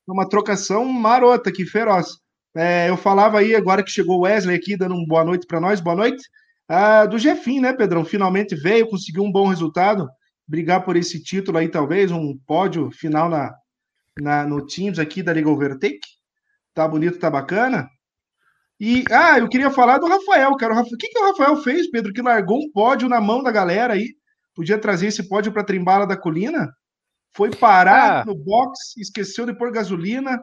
Uma trocação marota aqui, feroz. É, eu falava aí, agora que chegou o Wesley aqui, dando uma boa noite para nós, boa noite. Ah, do Jefim, né, Pedrão? Finalmente veio, conseguiu um bom resultado, brigar por esse título aí, talvez, um pódio final na, na, no Teams aqui da Liga Overtake. Tá bonito, tá bacana. E, ah, eu queria falar do Rafael, cara. O, que, que o Rafael fez, Pedro, que largou um pódio na mão da galera aí? Podia trazer esse pódio para Trimbala da Colina? Foi parar ah. no box, esqueceu de pôr gasolina.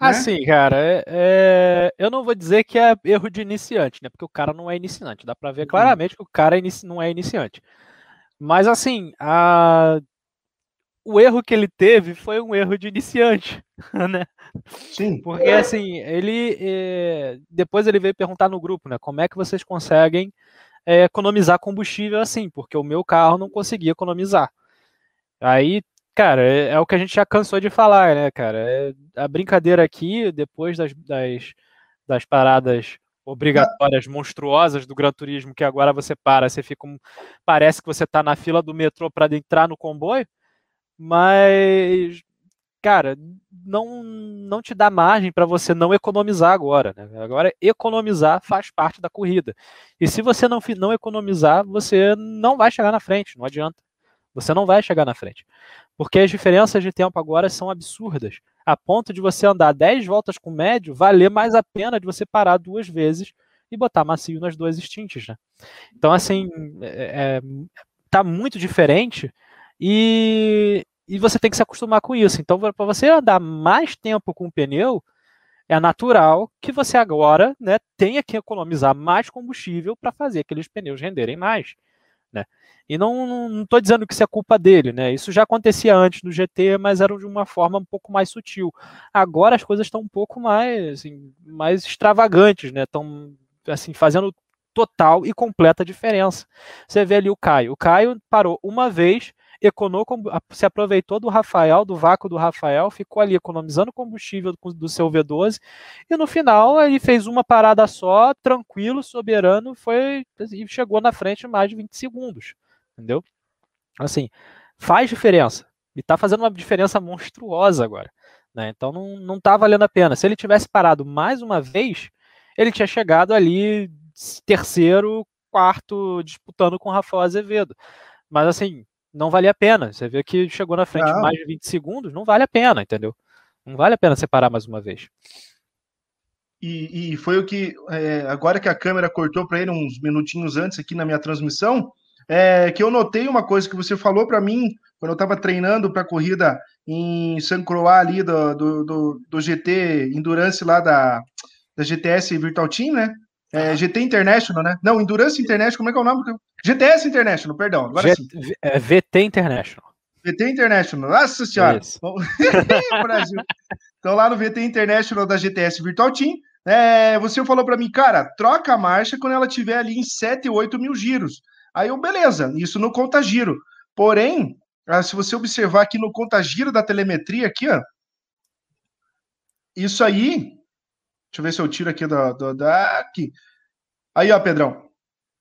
Né? Assim, cara, é, é, eu não vou dizer que é erro de iniciante, né? Porque o cara não é iniciante. Dá para ver uhum. claramente que o cara é não é iniciante. Mas assim, a... o erro que ele teve foi um erro de iniciante, [laughs] né? Sim. Porque assim, ele é... depois ele veio perguntar no grupo, né? Como é que vocês conseguem é, economizar combustível assim? Porque o meu carro não conseguia economizar. Aí, cara, é, é, o que a gente já cansou de falar, né, cara? É, a brincadeira aqui, depois das, das, das paradas obrigatórias monstruosas do Gran Turismo, que agora você para, você fica um, parece que você está na fila do metrô para entrar no comboio, mas cara, não não te dá margem para você não economizar agora, né? Agora economizar faz parte da corrida. E se você não não economizar, você não vai chegar na frente, não adianta. Você não vai chegar na frente. Porque as diferenças de tempo agora são absurdas. A ponto de você andar 10 voltas com médio, valer mais a pena de você parar duas vezes e botar macio nas duas stints, né? Então, assim, é, é, tá muito diferente e, e você tem que se acostumar com isso. Então, para você andar mais tempo com o pneu, é natural que você agora né, tenha que economizar mais combustível para fazer aqueles pneus renderem mais. Né? E não estou dizendo que isso é culpa dele, né? Isso já acontecia antes do GT, mas era de uma forma um pouco mais sutil. Agora as coisas estão um pouco mais, assim, mais extravagantes, né? Estão assim fazendo total e completa diferença. Você vê ali o Caio. O Caio parou uma vez Econou, se aproveitou do Rafael, do vácuo do Rafael, ficou ali economizando combustível do seu V12 e no final ele fez uma parada só, tranquilo, soberano, foi e chegou na frente em mais de 20 segundos, entendeu? Assim, faz diferença e está fazendo uma diferença monstruosa agora, né? Então não, não tá valendo a pena. Se ele tivesse parado mais uma vez, ele tinha chegado ali terceiro, quarto, disputando com o Rafael Azevedo. Mas assim, não vale a pena. Você vê que chegou na frente não. mais de 20 segundos, não vale a pena, entendeu? Não vale a pena separar mais uma vez. E, e foi o que, é, agora que a câmera cortou para ele uns minutinhos antes aqui na minha transmissão, é, que eu notei uma coisa que você falou para mim quando eu estava treinando para a corrida em San Croix ali do, do, do, do, GT Endurance lá da, da GTS Virtual Team, né? É, GT International, né? Não, Endurance International, como é que é o nome? GTS International, perdão. Agora G sim. É, VT International. VT International, nossa senhora. [laughs] Brasil. Então, lá no VT International da GTS Virtual Team, é, você falou para mim, cara, troca a marcha quando ela tiver ali em 7, 8 mil giros. Aí eu, beleza, isso não conta giro. Porém, ah, se você observar aqui no conta giro da telemetria, aqui, ó, isso aí Deixa eu ver se eu tiro aqui da, da, da aqui. Aí, ó, Pedrão.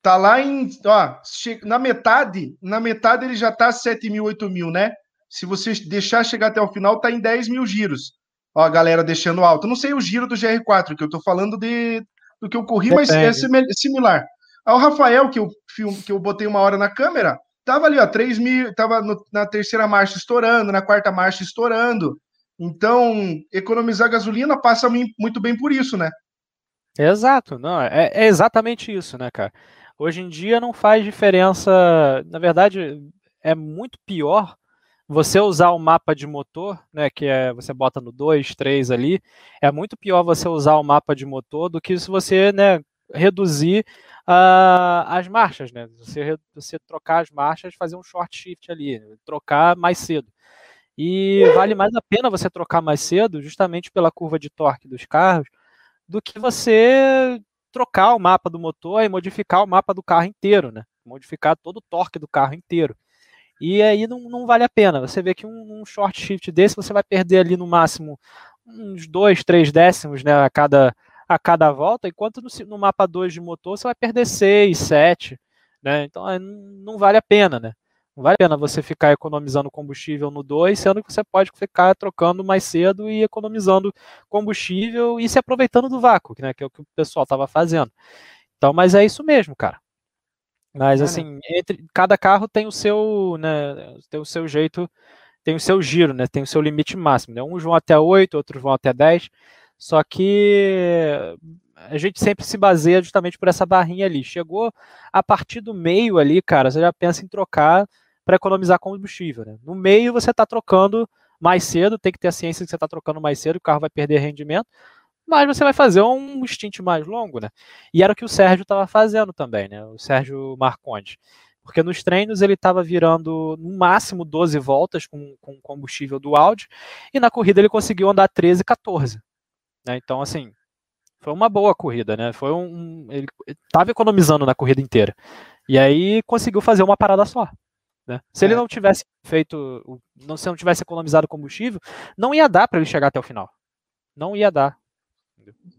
Tá lá em, ó, na metade, na metade ele já tá 7 mil, 8 mil, né? Se você deixar chegar até o final, tá em 10 mil giros. Ó, a galera deixando alto. Não sei o giro do GR4, que eu tô falando de do que eu corri, mas é similar. Aí o Rafael, que eu, que eu botei uma hora na câmera, tava ali, ó, 3 mil, tava no, na terceira marcha estourando, na quarta marcha estourando. Então, economizar gasolina passa muito bem por isso, né? Exato, não, é, é, exatamente isso, né, cara? Hoje em dia não faz diferença, na verdade, é muito pior você usar o mapa de motor, né, que é você bota no 2, 3 ali, é muito pior você usar o mapa de motor do que se você, né, reduzir uh, as marchas, né? Você, você trocar as marchas, fazer um short shift ali, trocar mais cedo. E vale mais a pena você trocar mais cedo, justamente pela curva de torque dos carros, do que você trocar o mapa do motor e modificar o mapa do carro inteiro, né? Modificar todo o torque do carro inteiro. E aí não, não vale a pena. Você vê que um, um, short shift desse você vai perder ali no máximo uns 2, 3 décimos né, a, cada, a cada volta, enquanto no, no mapa 2 de motor você vai perder 6, 7. Né? Então não vale a pena, né? Não vale a pena você ficar economizando combustível no 2, sendo que você pode ficar trocando mais cedo e economizando combustível e se aproveitando do vácuo, né, que é o que o pessoal estava fazendo. Então, mas é isso mesmo, cara. Mas assim, entre cada carro tem o seu, né, tem o seu jeito, tem o seu giro, né? Tem o seu limite máximo. Né? Uns vão até 8, outros vão até 10. Só que a gente sempre se baseia justamente por essa barrinha ali. Chegou a partir do meio ali, cara, você já pensa em trocar para economizar combustível. Né? No meio você está trocando mais cedo, tem que ter a ciência que você está trocando mais cedo, o carro vai perder rendimento, mas você vai fazer um stint mais longo, né? E era o que o Sérgio estava fazendo também, né? O Sérgio Marcondes. Porque nos treinos ele estava virando no máximo 12 voltas com, com combustível do Audi, e na corrida ele conseguiu andar 13, 14. Né? Então, assim, foi uma boa corrida, né? Foi um. Ele estava economizando na corrida inteira. E aí conseguiu fazer uma parada só. Né? Se é. ele não tivesse feito. Não, se não tivesse economizado combustível, não ia dar para ele chegar até o final. Não ia dar.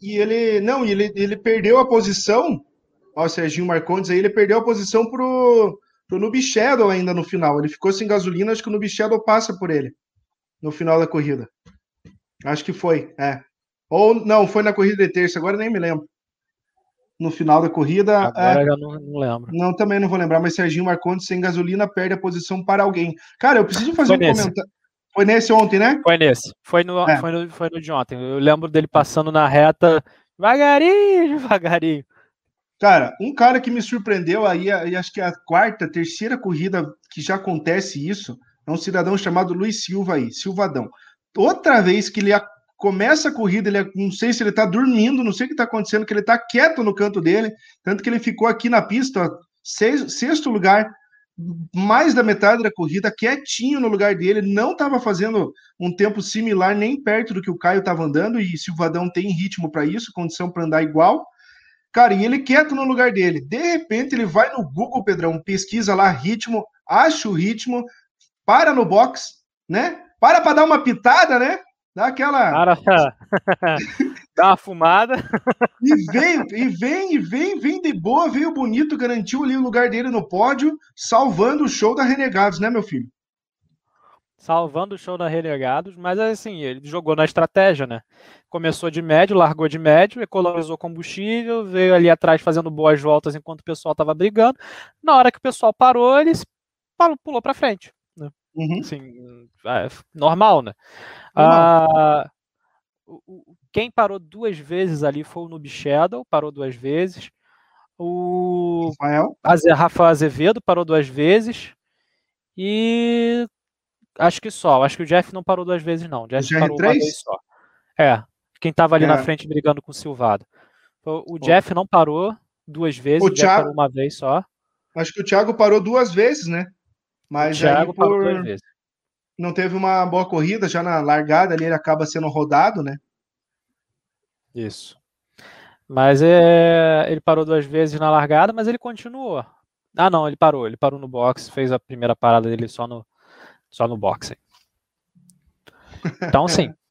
E ele. Não, ele, ele perdeu a posição. Ó, o Serginho Marcondes aí, ele perdeu a posição pro, pro Noob Shadow ainda no final. Ele ficou sem gasolina, acho que o Noob Shadow passa por ele no final da corrida. Acho que foi, é. Ou não, foi na corrida de terça, agora nem me lembro. No final da corrida. Agora é... não, não, lembro. Não, também não vou lembrar, mas Serginho Marcondes sem gasolina perde a posição para alguém. Cara, eu preciso fazer foi um comentário. Foi nesse ontem, né? Foi nesse. Foi no, é. foi, no, foi no de ontem. Eu lembro dele passando na reta devagarinho, [laughs] devagarinho. Cara, um cara que me surpreendeu aí, aí, acho que é a quarta, terceira corrida que já acontece isso, é um cidadão chamado Luiz Silva aí, Silvadão. Outra vez que ele começa a corrida, ele é, não sei se ele tá dormindo, não sei o que tá acontecendo, que ele tá quieto no canto dele, tanto que ele ficou aqui na pista, seis, sexto lugar, mais da metade da corrida, quietinho no lugar dele, não estava fazendo um tempo similar nem perto do que o Caio estava andando, e Silvadão tem ritmo para isso, condição para andar igual. Cara, e ele quieto no lugar dele. De repente, ele vai no Google, Pedrão, pesquisa lá ritmo, acha o ritmo, para no box, né? Para para dar uma pitada, né? Dá aquela. [laughs] Dá uma fumada. E vem, e vem, e vem, vem de boa, veio bonito, garantiu ali o lugar dele no pódio, salvando o show da Renegados, né, meu filho? Salvando o show da Renegados, mas assim, ele jogou na estratégia, né? Começou de médio, largou de médio, economizou combustível, veio ali atrás fazendo boas voltas enquanto o pessoal estava brigando. Na hora que o pessoal parou, ele pulou para frente. Uhum. Assim, é, normal, né? Ah, quem parou duas vezes ali foi o Noob Shadow, parou duas vezes. O Rafael, Rafa Azevedo parou duas vezes. E acho que só. Acho que o Jeff não parou duas vezes, não. O Jeff o parou uma vez só. É. Quem estava ali é. na frente brigando com o Silvado. O Jeff não parou duas vezes, o, o Thiago, parou uma vez só. Acho que o Thiago parou duas vezes, né? Mas Thiago por... parou duas vezes não teve uma boa corrida, já na largada ali ele acaba sendo rodado, né? Isso. Mas é, ele parou duas vezes na largada, mas ele continuou. Ah, não, ele parou. Ele parou no box, fez a primeira parada dele só no, só no boxe. Então, sim. [laughs]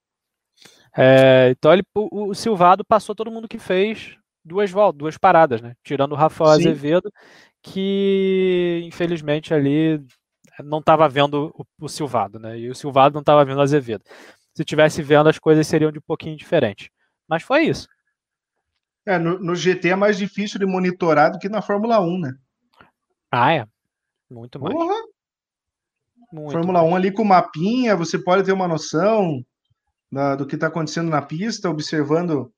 É, então, ele, o, o, Silvado passou todo mundo que fez duas voltas, duas paradas, né? Tirando o Rafael sim. Azevedo, que infelizmente ali não estava vendo o, o, Silvado, né? E o Silvado não estava vendo o Azevedo. Se tivesse vendo, as coisas seriam de um pouquinho diferentes. Mas foi isso. É, no, no, GT é mais difícil de monitorar do que na Fórmula 1, né? Ah, é. Muito mais. Porra. Muito Fórmula mais. 1 ali com mapinha, você pode ter uma noção da, do que está acontecendo na pista, observando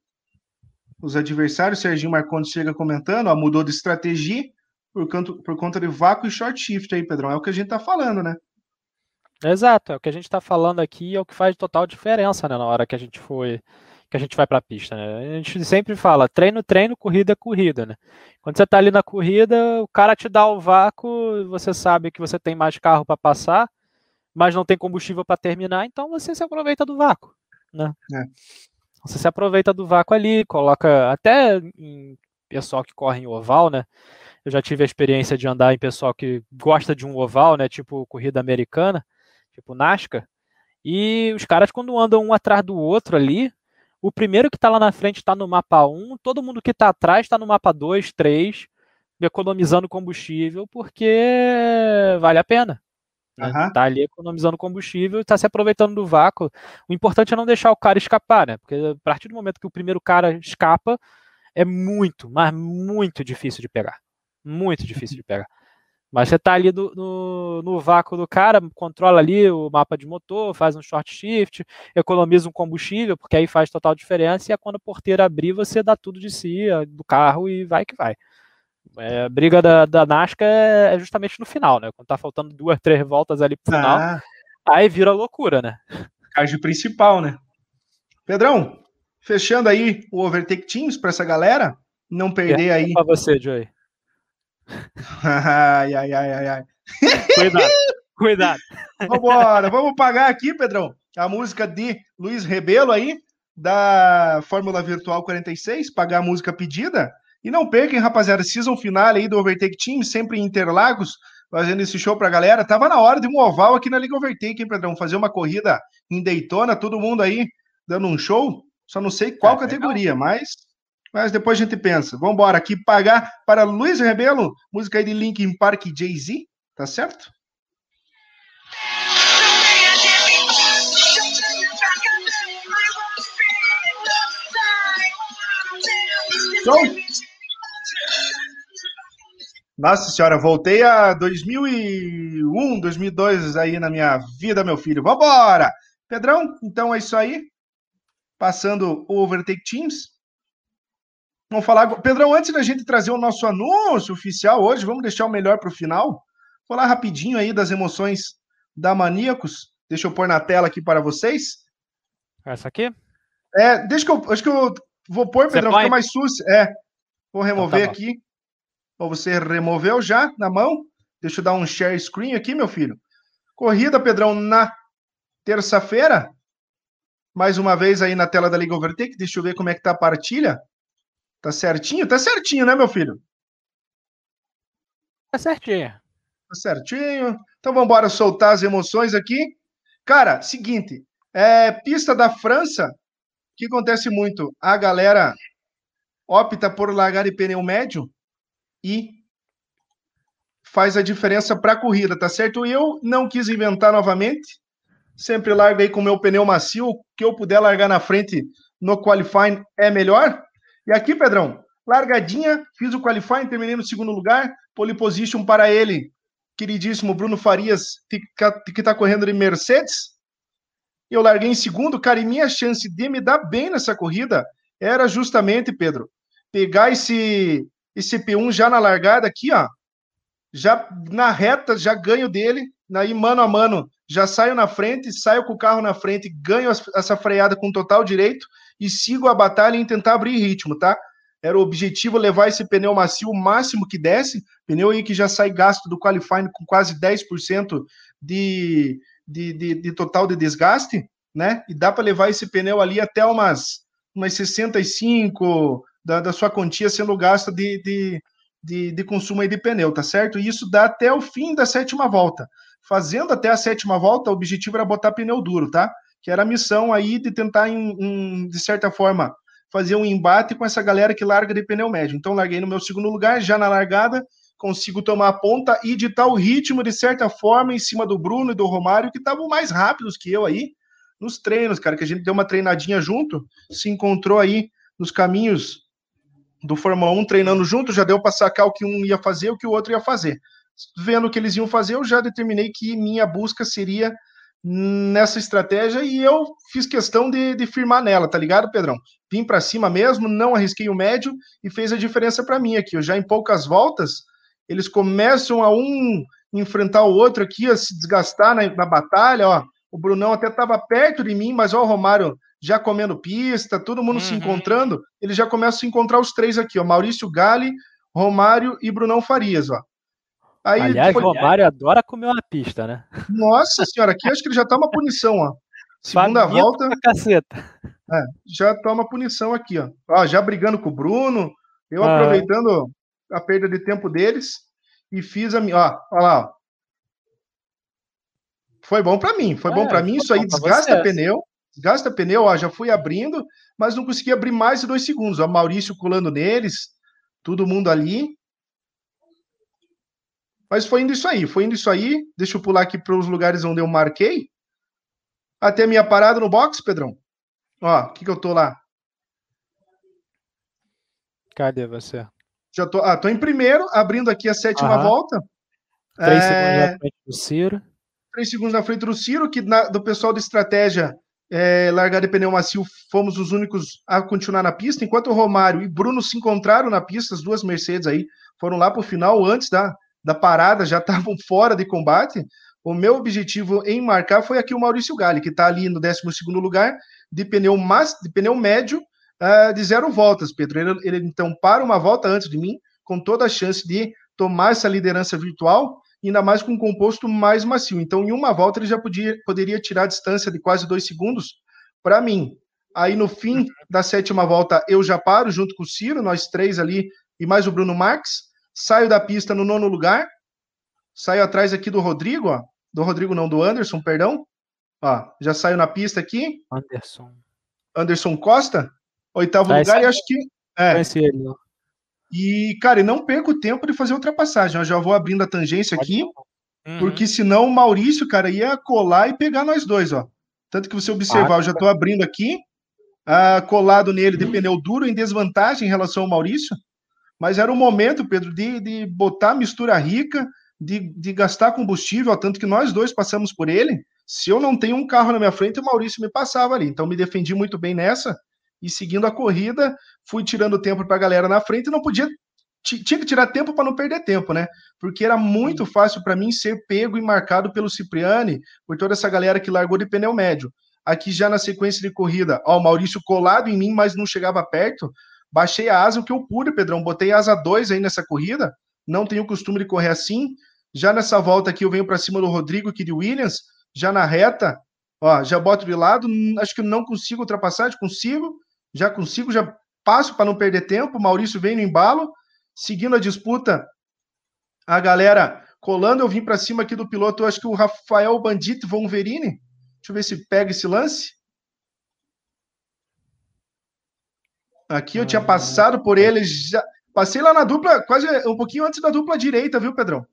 os adversários. Serginho Marcondes chega comentando, ó, mudou de estratégia por, canto, por conta de vácuo e short shift aí, Pedrão. É o que a gente tá falando, né? Exato, é o que a gente está falando aqui, é o que faz total diferença, né, na hora que a gente foi que a gente vai para a pista, né? A gente sempre fala, treino, treino, corrida, corrida, né? Quando você está ali na corrida, o cara te dá o vácuo, você sabe que você tem mais carro para passar, mas não tem combustível para terminar, então você se aproveita do vácuo, né? É. Você se aproveita do vácuo ali, coloca até em pessoal que corre em oval, né? Eu já tive a experiência de andar em pessoal que gosta de um oval, né? Tipo corrida americana, tipo NASCAR. E os caras, quando andam um atrás do outro ali, o primeiro que está lá na frente está no mapa 1, todo mundo que está atrás está no mapa 2, 3, economizando combustível, porque vale a pena. Né? Uhum. Tá ali economizando combustível e tá se aproveitando do vácuo. O importante é não deixar o cara escapar, né? Porque a partir do momento que o primeiro cara escapa, é muito, mas muito difícil de pegar. Muito difícil de [laughs] pegar. Mas você tá ali no, no, no, vácuo do cara, controla ali o mapa de motor, faz um short shift, economiza um combustível, porque aí faz total diferença, e é quando a porteira abrir, você dá tudo de si, do carro, e vai que vai. É, a briga da, da NASCAR é, é justamente no final, né? Quando tá faltando duas, [laughs] três voltas ali pro final, ah. aí vira loucura, né? Card principal, né? Pedrão, fechando aí o Overtake Teams para essa galera, não perder é, aí. Para você, Joey. [laughs] ai, ai, ai, ai, ai. Cuidado, cuidado. Vambora, vamos pagar aqui, Pedrão, a música de Luiz Rebelo aí, da Fórmula Virtual 46, pagar a música pedida. E não percam, rapaziada, season final aí do Overtake Team, sempre em Interlagos, fazendo esse show pra galera. Tava na hora de um oval aqui na Liga Overtake, hein, Pedrão? Fazer uma corrida em Daytona, todo mundo aí dando um show. Só não sei qual é, categoria, legal. mas mas depois a gente pensa. Vamos embora aqui pagar para Luiz Rebelo, música aí de Linkin Park Jay-Z, tá certo? Show? Nossa senhora, voltei a 2001, 2002 aí na minha vida, meu filho. Vambora! Pedrão, então é isso aí. Passando o Overtake Teams. Vamos falar. Pedrão, antes da gente trazer o nosso anúncio oficial hoje, vamos deixar o melhor para o final. Falar rapidinho aí das emoções da Maníacos. Deixa eu pôr na tela aqui para vocês. Essa aqui? É, deixa que eu. Acho que eu vou pôr, Pedrão, fica mais sucio. É. Vou remover então, tá aqui. Ou você removeu já na mão. Deixa eu dar um share screen aqui, meu filho. Corrida, Pedrão, na terça-feira. Mais uma vez aí na tela da Liga Overtake. Deixa eu ver como é que tá a partilha. Tá certinho? Tá certinho, né, meu filho? Tá certinho. Tá certinho. Então vamos embora soltar as emoções aqui. Cara, seguinte, é, pista da França, que acontece muito, a galera opta por largar de pneu médio e faz a diferença para a corrida, tá certo? Eu não quis inventar novamente, sempre largo aí com o meu pneu macio, o que eu puder largar na frente no qualifying é melhor. E aqui, Pedrão, largadinha, fiz o qualifying, terminei no segundo lugar, pole position para ele, queridíssimo Bruno Farias, que está correndo de Mercedes. Eu larguei em segundo, cara, e minha chance de me dar bem nessa corrida era justamente, Pedro, pegar esse, esse P1 já na largada aqui, ó, já na reta, já ganho dele, aí mano a mano, já saio na frente, saio com o carro na frente, ganho essa freada com total direito e sigo a batalha em tentar abrir ritmo, tá? Era o objetivo levar esse pneu macio o máximo que desse, pneu aí que já sai gasto do qualifying com quase 10% de, de, de, de total de desgaste, né? E dá para levar esse pneu ali até umas, umas 65 da, da sua quantia sendo gasta de, de, de, de consumo aí de pneu, tá certo? E isso dá até o fim da sétima volta. Fazendo até a sétima volta, o objetivo era botar pneu duro, tá? Que era a missão aí de tentar, em, em, de certa forma, fazer um embate com essa galera que larga de pneu médio. Então, larguei no meu segundo lugar, já na largada, consigo tomar a ponta e ditar o ritmo, de certa forma, em cima do Bruno e do Romário, que estavam mais rápidos que eu aí, nos treinos, cara, que a gente deu uma treinadinha junto, se encontrou aí nos caminhos do Fórmula 1 treinando junto, já deu para sacar o que um ia fazer, o que o outro ia fazer. Vendo o que eles iam fazer, eu já determinei que minha busca seria nessa estratégia e eu fiz questão de, de firmar nela, tá ligado, Pedrão? Vim para cima mesmo, não arrisquei o médio e fez a diferença para mim aqui. Eu já em poucas voltas, eles começam a um enfrentar o outro aqui, a se desgastar na, na batalha, ó. O Brunão até estava perto de mim, mas ó, o Romário já comendo pista, todo mundo uhum. se encontrando, eles já começam a se encontrar os três aqui, ó. Maurício Gali, Romário e Brunão Farias, ó. Aí, Aliás, o Romário adora comer uma pista, né? Nossa senhora, aqui acho que ele já toma punição, ó. Segunda volta. Caceta. É, já toma punição aqui, ó. ó. Já brigando com o Bruno, eu ah. aproveitando a perda de tempo deles e fiz a minha. Ó, ó lá, ó. Foi bom para mim, foi é, bom para mim. Isso aí desgasta você. pneu, desgasta pneu, ó. Já fui abrindo, mas não consegui abrir mais de dois segundos. Ó, Maurício pulando neles, todo mundo ali. Mas foi indo isso aí, foi indo isso aí. Deixa eu pular aqui para os lugares onde eu marquei. Até a minha parada no box, Pedrão. Ó, o que, que eu tô lá? Cadê você? Já tô, ah, tô em primeiro, abrindo aqui a sétima Aham. volta. Três é... segundos na frente do Ciro. Três segundos na frente do Ciro, que na, do pessoal de estratégia é, largada de pneu macio, fomos os únicos a continuar na pista, enquanto o Romário e Bruno se encontraram na pista, as duas Mercedes aí foram lá para o final, antes da, da parada, já [laughs] estavam fora de combate. O meu objetivo em marcar foi aqui o Maurício Galli, que está ali no 12 lugar, de pneu, mas, de pneu médio uh, de zero voltas, Pedro. Ele, ele então para uma volta antes de mim, com toda a chance de tomar essa liderança virtual, ainda mais com um composto mais macio. Então, em uma volta, ele já podia, poderia tirar a distância de quase dois segundos para mim. Aí, no fim da sétima volta, eu já paro junto com o Ciro, nós três ali, e mais o Bruno Marques. Saio da pista no nono lugar. Saio atrás aqui do Rodrigo, ó. Do Rodrigo, não, do Anderson, perdão. Ó, já saio na pista aqui. Anderson. Anderson Costa, oitavo ah, lugar, e acho que. É. Conheci ele, ó. E, cara, não perco tempo de fazer ultrapassagem. Eu já vou abrindo a tangência aqui, uhum. porque senão o Maurício, cara, ia colar e pegar nós dois, ó. Tanto que você observar, ah, eu já tô abrindo aqui, uh, colado nele de pneu duro, em desvantagem em relação ao Maurício. Mas era o momento, Pedro, de, de botar mistura rica, de, de gastar combustível, tanto que nós dois passamos por ele. Se eu não tenho um carro na minha frente, o Maurício me passava ali. Então me defendi muito bem nessa e seguindo a corrida, fui tirando tempo para a galera na frente e não podia. Tinha que tirar tempo para não perder tempo, né? Porque era muito fácil para mim ser pego e marcado pelo Cipriani, por toda essa galera que largou de pneu médio. Aqui já na sequência de corrida, ó, o Maurício colado em mim, mas não chegava perto. Baixei a asa, o que eu pude, Pedrão. Botei asa 2 aí nessa corrida. Não tenho costume de correr assim. Já nessa volta aqui, eu venho para cima do Rodrigo, aqui de Williams. Já na reta, ó, já boto de lado. Acho que não consigo ultrapassar, consigo já consigo, já passo para não perder tempo. Maurício vem no embalo, seguindo a disputa. A galera colando, eu vim para cima aqui do piloto, acho que o Rafael Bandito Von Verini. Deixa eu ver se pega esse lance. Aqui eu tinha passado por ele, já passei lá na dupla, quase um pouquinho antes da dupla direita, viu, Pedrão?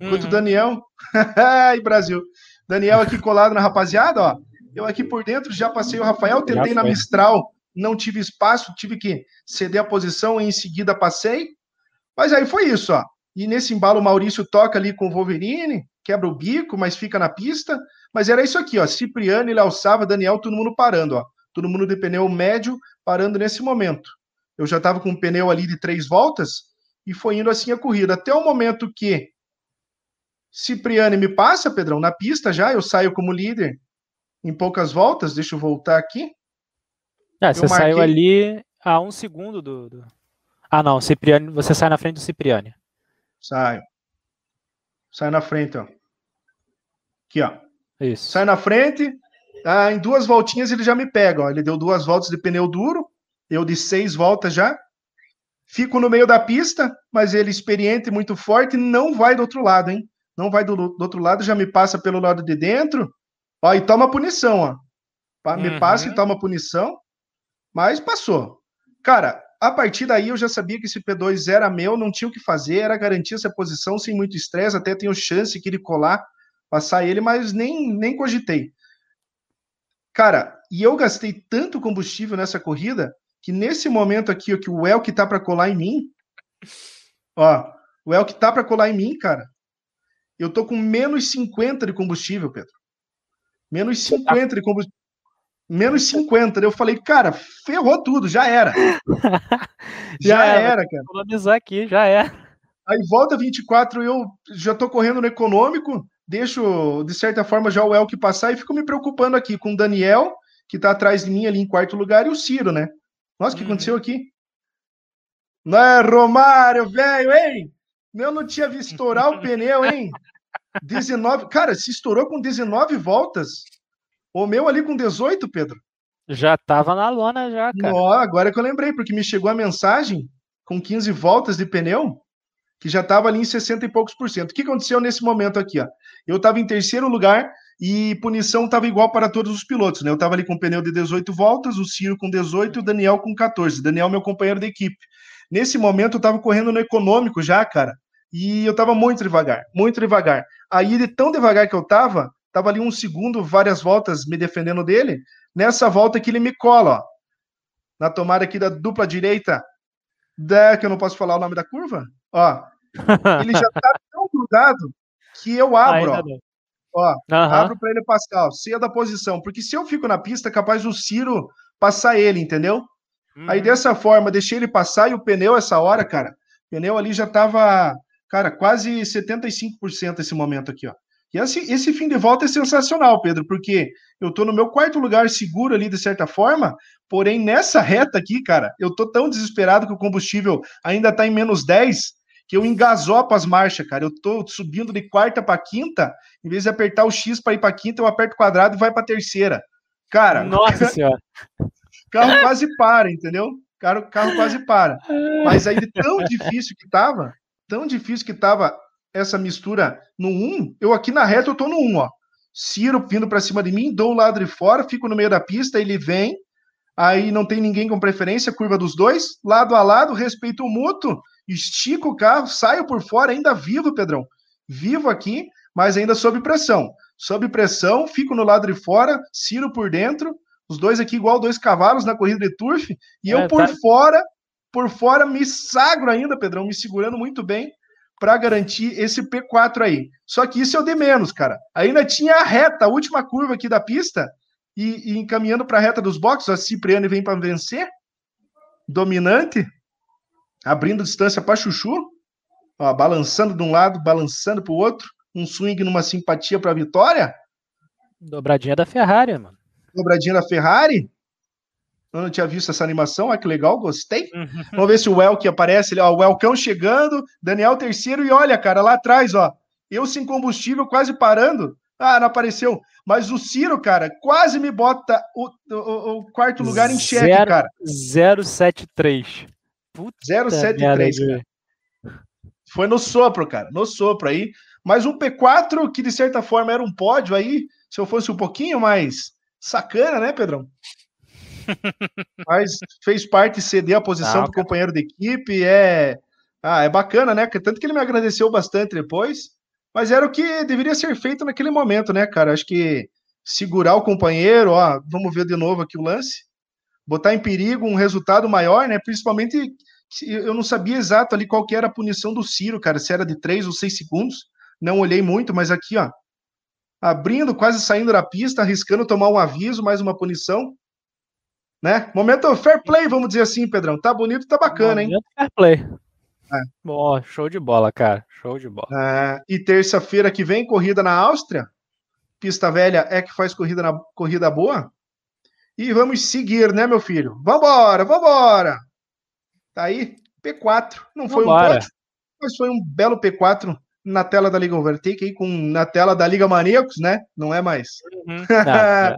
Enquanto uhum. o Daniel. [laughs] Ai, Brasil. Daniel aqui colado na rapaziada, ó. Eu aqui por dentro já passei o Rafael, tentei na Mistral não tive espaço, tive que ceder a posição e em seguida passei. Mas aí foi isso, ó. E nesse embalo o Maurício toca ali com o Wolverine, quebra o bico, mas fica na pista. Mas era isso aqui, ó. Cipriano, ele alçava, Daniel, todo mundo parando, ó. Todo mundo de pneu médio parando nesse momento. Eu já estava com um pneu ali de três voltas e foi indo assim a corrida. Até o momento que Cipriani me passa, Pedrão, na pista já, eu saio como líder em poucas voltas. Deixa eu voltar aqui. É, você marquei... saiu ali a um segundo do, do, Ah, não, Cipriani, você sai na frente do Cipriani. Saio. Sai na frente, ó. Aqui, ó. Isso. Sai na frente. Ah, em duas voltinhas ele já me pega, ó. Ele deu duas voltas de pneu duro. Eu de seis voltas já. Fico no meio da pista, mas ele experiente, muito forte, não vai do outro lado, hein? Não vai do, do outro lado, já me passa pelo lado de dentro. Ó, e toma punição, ó. Me uhum. passa e toma punição. Mas passou. Cara, a partir daí eu já sabia que esse P2 era meu, não tinha o que fazer, era garantir essa posição sem muito estresse, até tenho chance que ele colar, passar ele, mas nem, nem cogitei. Cara, e eu gastei tanto combustível nessa corrida que nesse momento aqui, ó, que o El que tá para colar em mim, ó, o El que tá para colar em mim, cara, eu tô com menos 50 de combustível, Pedro. Menos 50 de combustível menos 50. Eu falei, cara, ferrou tudo, já era. [laughs] já, já era, era, cara. Economizar aqui, já é. Aí volta 24, eu já tô correndo no econômico, deixo, de certa forma, já o Elke passar e fico me preocupando aqui com o Daniel, que tá atrás de mim ali em quarto lugar, e o Ciro, né? Nossa, o que uhum. aconteceu aqui? Não é Romário, velho, hein? Eu não tinha visto estourar o [laughs] pneu, hein? 19. Cara, se estourou com 19 voltas. O meu ali com 18, Pedro. Já tava na lona, já, cara. Ó, agora que eu lembrei, porque me chegou a mensagem com 15 voltas de pneu, que já tava ali em 60 e poucos por cento. O que aconteceu nesse momento aqui, ó? Eu tava em terceiro lugar e punição tava igual para todos os pilotos, né? Eu tava ali com pneu de 18 voltas, o Ciro com 18 e o Daniel com 14. Daniel, meu companheiro de equipe. Nesse momento eu tava correndo no econômico já, cara, e eu tava muito devagar, muito devagar. Aí, de tão devagar que eu tava, Tava ali um segundo, várias voltas me defendendo dele. Nessa volta que ele me cola, ó. Na tomada aqui da dupla direita, da, que eu não posso falar o nome da curva, ó. [laughs] Ele já tá tão grudado, que eu abro, ó. Ó, uhum. abro para ele passar, ó, cedo da posição. Porque se eu fico na pista, é capaz o Ciro passar ele, entendeu? Uhum. Aí dessa forma, deixei ele passar e o pneu, essa hora, cara, o pneu ali já tava, cara, quase 75% esse momento aqui, ó. E esse, esse fim de volta é sensacional, Pedro, porque eu tô no meu quarto lugar seguro ali, de certa forma, porém nessa reta aqui, cara, eu tô tão desesperado que o combustível ainda tá em menos 10, que eu engasopo as marchas, cara. Eu tô subindo de quarta para quinta, em vez de apertar o X para ir para quinta, eu aperto o quadrado e vai para terceira. Cara, nossa [laughs] senhora. carro quase para, entendeu? Carro, carro quase para. [laughs] Mas aí tão difícil que tava, tão difícil que tava essa mistura no 1, eu aqui na reta eu tô no 1, ó. Ciro vindo para cima de mim, dou o lado de fora, fico no meio da pista, ele vem, aí não tem ninguém com preferência, curva dos dois, lado a lado, respeito mútuo, estico o carro, saio por fora, ainda vivo, Pedrão. Vivo aqui, mas ainda sob pressão. Sob pressão, fico no lado de fora, Ciro por dentro, os dois aqui igual dois cavalos na corrida de turf, e é, eu por tá... fora, por fora me sagro ainda, Pedrão, me segurando muito bem para garantir esse P4 aí. Só que isso eu dei menos, cara. Ainda tinha a reta, a última curva aqui da pista, e, e encaminhando para a reta dos boxes, a Cipriano vem para vencer, dominante, abrindo distância para Chuchu, ó, balançando de um lado, balançando para o outro, um swing numa simpatia para a vitória. Dobradinha da Ferrari, mano. Dobradinha da Ferrari. Eu não tinha visto essa animação, olha que legal, gostei. Uhum. Vamos ver se o Elk aparece ali, ó, o Elcão chegando, Daniel terceiro, e olha, cara, lá atrás, ó, eu sem combustível, quase parando. Ah, não apareceu. Mas o Ciro, cara, quase me bota o, o, o quarto lugar em xeque, cara. 073. Puta 073, cara. Foi no sopro, cara. No sopro aí. Mas um P4 que, de certa forma, era um pódio aí. Se eu fosse um pouquinho mais sacana, né, Pedrão? [laughs] Mas fez parte ceder a posição do companheiro de equipe. É, ah, é bacana, né? Tanto que ele me agradeceu bastante depois. Mas era o que deveria ser feito naquele momento, né, cara? Acho que segurar o companheiro, ó, vamos ver de novo aqui o lance botar em perigo um resultado maior, né? Principalmente eu não sabia exato ali qual que era a punição do Ciro, cara, se era de três ou seis segundos. Não olhei muito, mas aqui, ó, abrindo, quase saindo da pista, arriscando tomar um aviso, mais uma punição. Né? Momento fair play, vamos dizer assim, Pedrão. Tá bonito, tá bacana, Momento hein? Fair play. É. Bom, show de bola, cara. Show de bola. É, e terça-feira que vem, corrida na Áustria. Pista velha é que faz corrida na corrida boa. E vamos seguir, né, meu filho? Vambora, vambora! Tá aí, P4. Não foi vambora. um pódio, mas foi um belo P4 na tela da Liga Overtake, aí com, na tela da Liga Maníacos, né? Não é mais. Uhum. [laughs]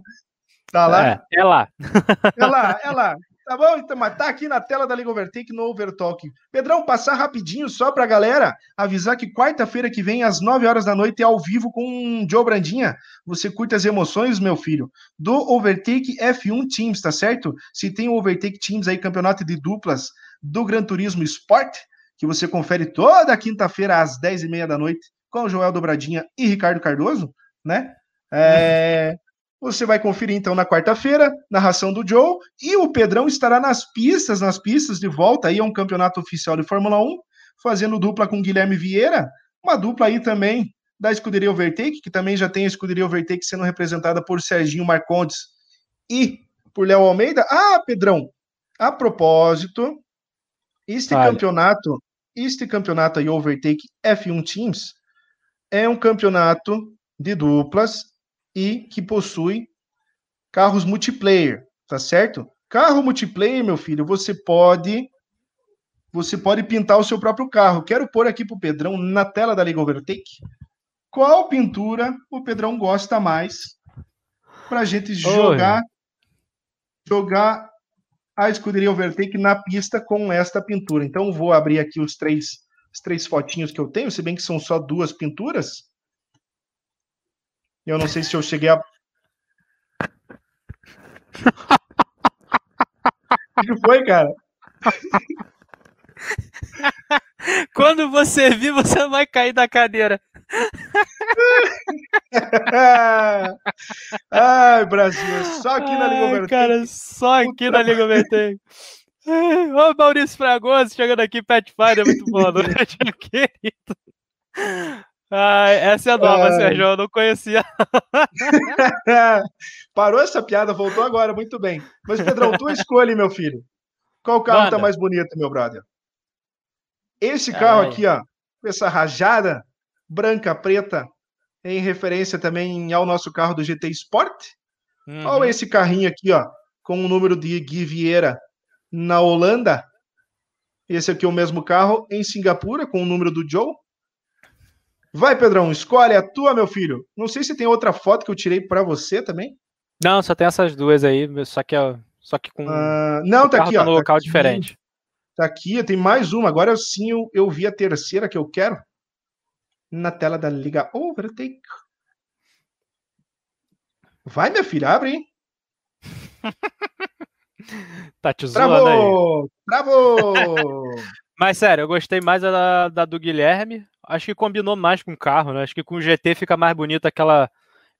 Tá, tá lá? É, é lá. [laughs] é lá, é lá. Tá bom? Então, mas tá aqui na tela da Liga Overtake no Overtalk. Pedrão, passar rapidinho só pra galera avisar que quarta-feira que vem, às 9 horas da noite, é ao vivo com o Joe Brandinha. Você curte as emoções, meu filho, do Overtake F1 Teams, tá certo? Se tem o Overtake Teams aí, campeonato de duplas do Gran Turismo Sport, que você confere toda quinta-feira às 10h30 da noite com o Joel Dobradinha e Ricardo Cardoso, né? É... Você vai conferir então na quarta-feira, narração do Joe, e o Pedrão estará nas pistas, nas pistas de volta aí a um campeonato oficial de Fórmula 1, fazendo dupla com Guilherme Vieira, uma dupla aí também da escuderia Overtake, que também já tem a escuderia Overtake sendo representada por Serginho Marcondes e por Léo Almeida. Ah, Pedrão, a propósito, este Olha. campeonato, este campeonato aí Overtake F1 Teams é um campeonato de duplas e que possui carros multiplayer, tá certo? Carro multiplayer, meu filho, você pode você pode pintar o seu próprio carro. Quero pôr aqui pro Pedrão na tela da Liga Overtake qual pintura o Pedrão gosta mais para a gente jogar Oi. jogar a escuderia Overtake na pista com esta pintura. Então vou abrir aqui os três os três fotinhos que eu tenho, se bem que são só duas pinturas. Eu não sei se eu cheguei a. [laughs] O que foi, cara? Quando você vir, você vai cair da cadeira. [laughs] Ai, Brasil, só aqui na Liga Vertente. Cara, só aqui Puta na Liga Vertente. [laughs] Ô, Maurício Fragoso, chegando aqui, Pet Finder, muito boa [laughs] noite, querido. Ah, essa é nova, ah. Sérgio, eu não conhecia. Parou essa piada, voltou agora, muito bem. Mas, Pedrão, tua escolha, meu filho. Qual carro Manda. tá mais bonito, meu brother? Esse carro aqui, ó, com essa rajada branca, preta, em referência também ao nosso carro do GT Sport. Uhum. Ou esse carrinho aqui, ó, com o número de Gui Vieira na Holanda. Esse aqui é o mesmo carro em Singapura, com o número do Joe. Vai, Pedrão, escolhe a tua, meu filho. Não sei se tem outra foto que eu tirei para você também. Não, só tem essas duas aí, só que, só que com. Uh, não, tá aqui, ó. No tá local aqui, diferente. Tá aqui, tem mais uma. Agora sim eu, eu vi a terceira que eu quero. Na tela da Liga Overtake. Vai, minha filha, abre, hein? [laughs] tá te zoando Bravo! aí. Bravo! [laughs] Mas sério, eu gostei mais da, da do Guilherme. Acho que combinou mais com o carro, né? Acho que com o GT fica mais bonito aquela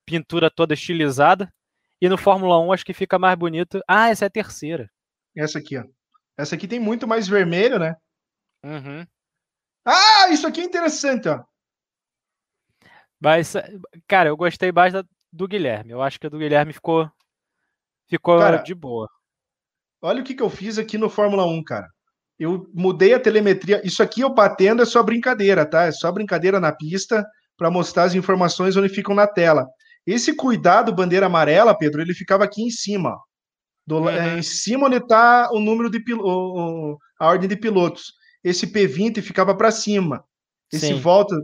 pintura toda estilizada. E no Fórmula 1 acho que fica mais bonito. Ah, essa é a terceira. Essa aqui, ó. Essa aqui tem muito mais vermelho, né? Uhum. Ah, isso aqui é interessante, ó. Mas, cara, eu gostei mais da, do Guilherme. Eu acho que a do Guilherme ficou, ficou cara, de boa. Olha o que, que eu fiz aqui no Fórmula 1, cara. Eu mudei a telemetria. Isso aqui eu batendo é só brincadeira, tá? É só brincadeira na pista para mostrar as informações onde ficam na tela. Esse cuidado bandeira amarela, Pedro, ele ficava aqui em cima. Do, uhum. é, em cima onde está o número de o, a ordem de pilotos. Esse P20 ficava para cima. Esse Sim. volta.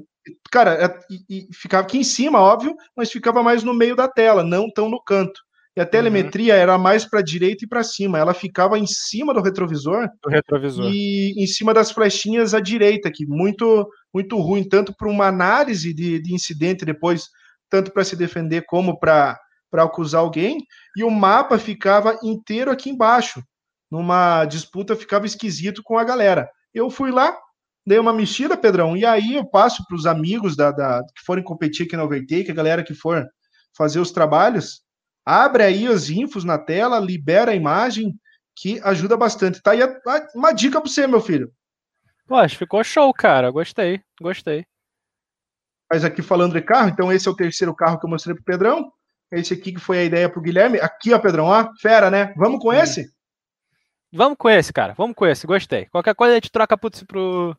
Cara, é, e, e ficava aqui em cima, óbvio, mas ficava mais no meio da tela, não tão no canto. E a uhum. telemetria uhum. era mais para direita e para cima. Ela ficava em cima do retrovisor. Do retrovisor. E em cima das flechinhas à direita, que muito muito ruim, tanto para uma análise de, de incidente depois, tanto para se defender como para acusar alguém. E o mapa ficava inteiro aqui embaixo. Numa disputa ficava esquisito com a galera. Eu fui lá, dei uma mexida, Pedrão, e aí eu passo para os amigos da, da, que forem competir aqui na Overtake, a galera que for fazer os trabalhos Abre aí os infos na tela, libera a imagem, que ajuda bastante. Tá aí uma dica para você, meu filho. Poxa, ficou show, cara. Gostei, gostei. Mas aqui falando de carro, então esse é o terceiro carro que eu mostrei pro Pedrão. Esse aqui que foi a ideia pro Guilherme. Aqui, ó, Pedrão, ó, fera, né? Vamos com esse? Vamos com esse, cara. Vamos com esse, gostei. Qualquer coisa a gente troca pro, pro,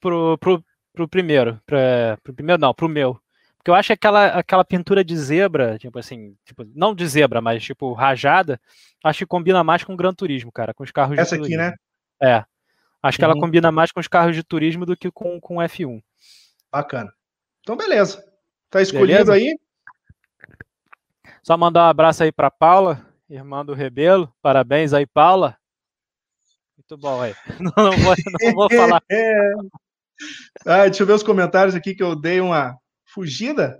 pro, pro, pro primeiro. Pra, pro primeiro, não, pro meu. Porque eu acho que aquela, aquela pintura de zebra, tipo assim, tipo, não de zebra, mas tipo rajada, acho que combina mais com o Gran Turismo, cara, com os carros Essa de aqui, né? É. Acho que ela uhum. combina mais com os carros de turismo do que com, com F1. Bacana. Então, beleza. Tá escolhido beleza? aí? Só mandar um abraço aí para Paula, irmã do Rebelo. Parabéns aí, Paula. Muito bom aí. [laughs] Não, não, vou, não vou [laughs] falar. Ah, deixa eu ver os comentários aqui que eu dei uma fugida.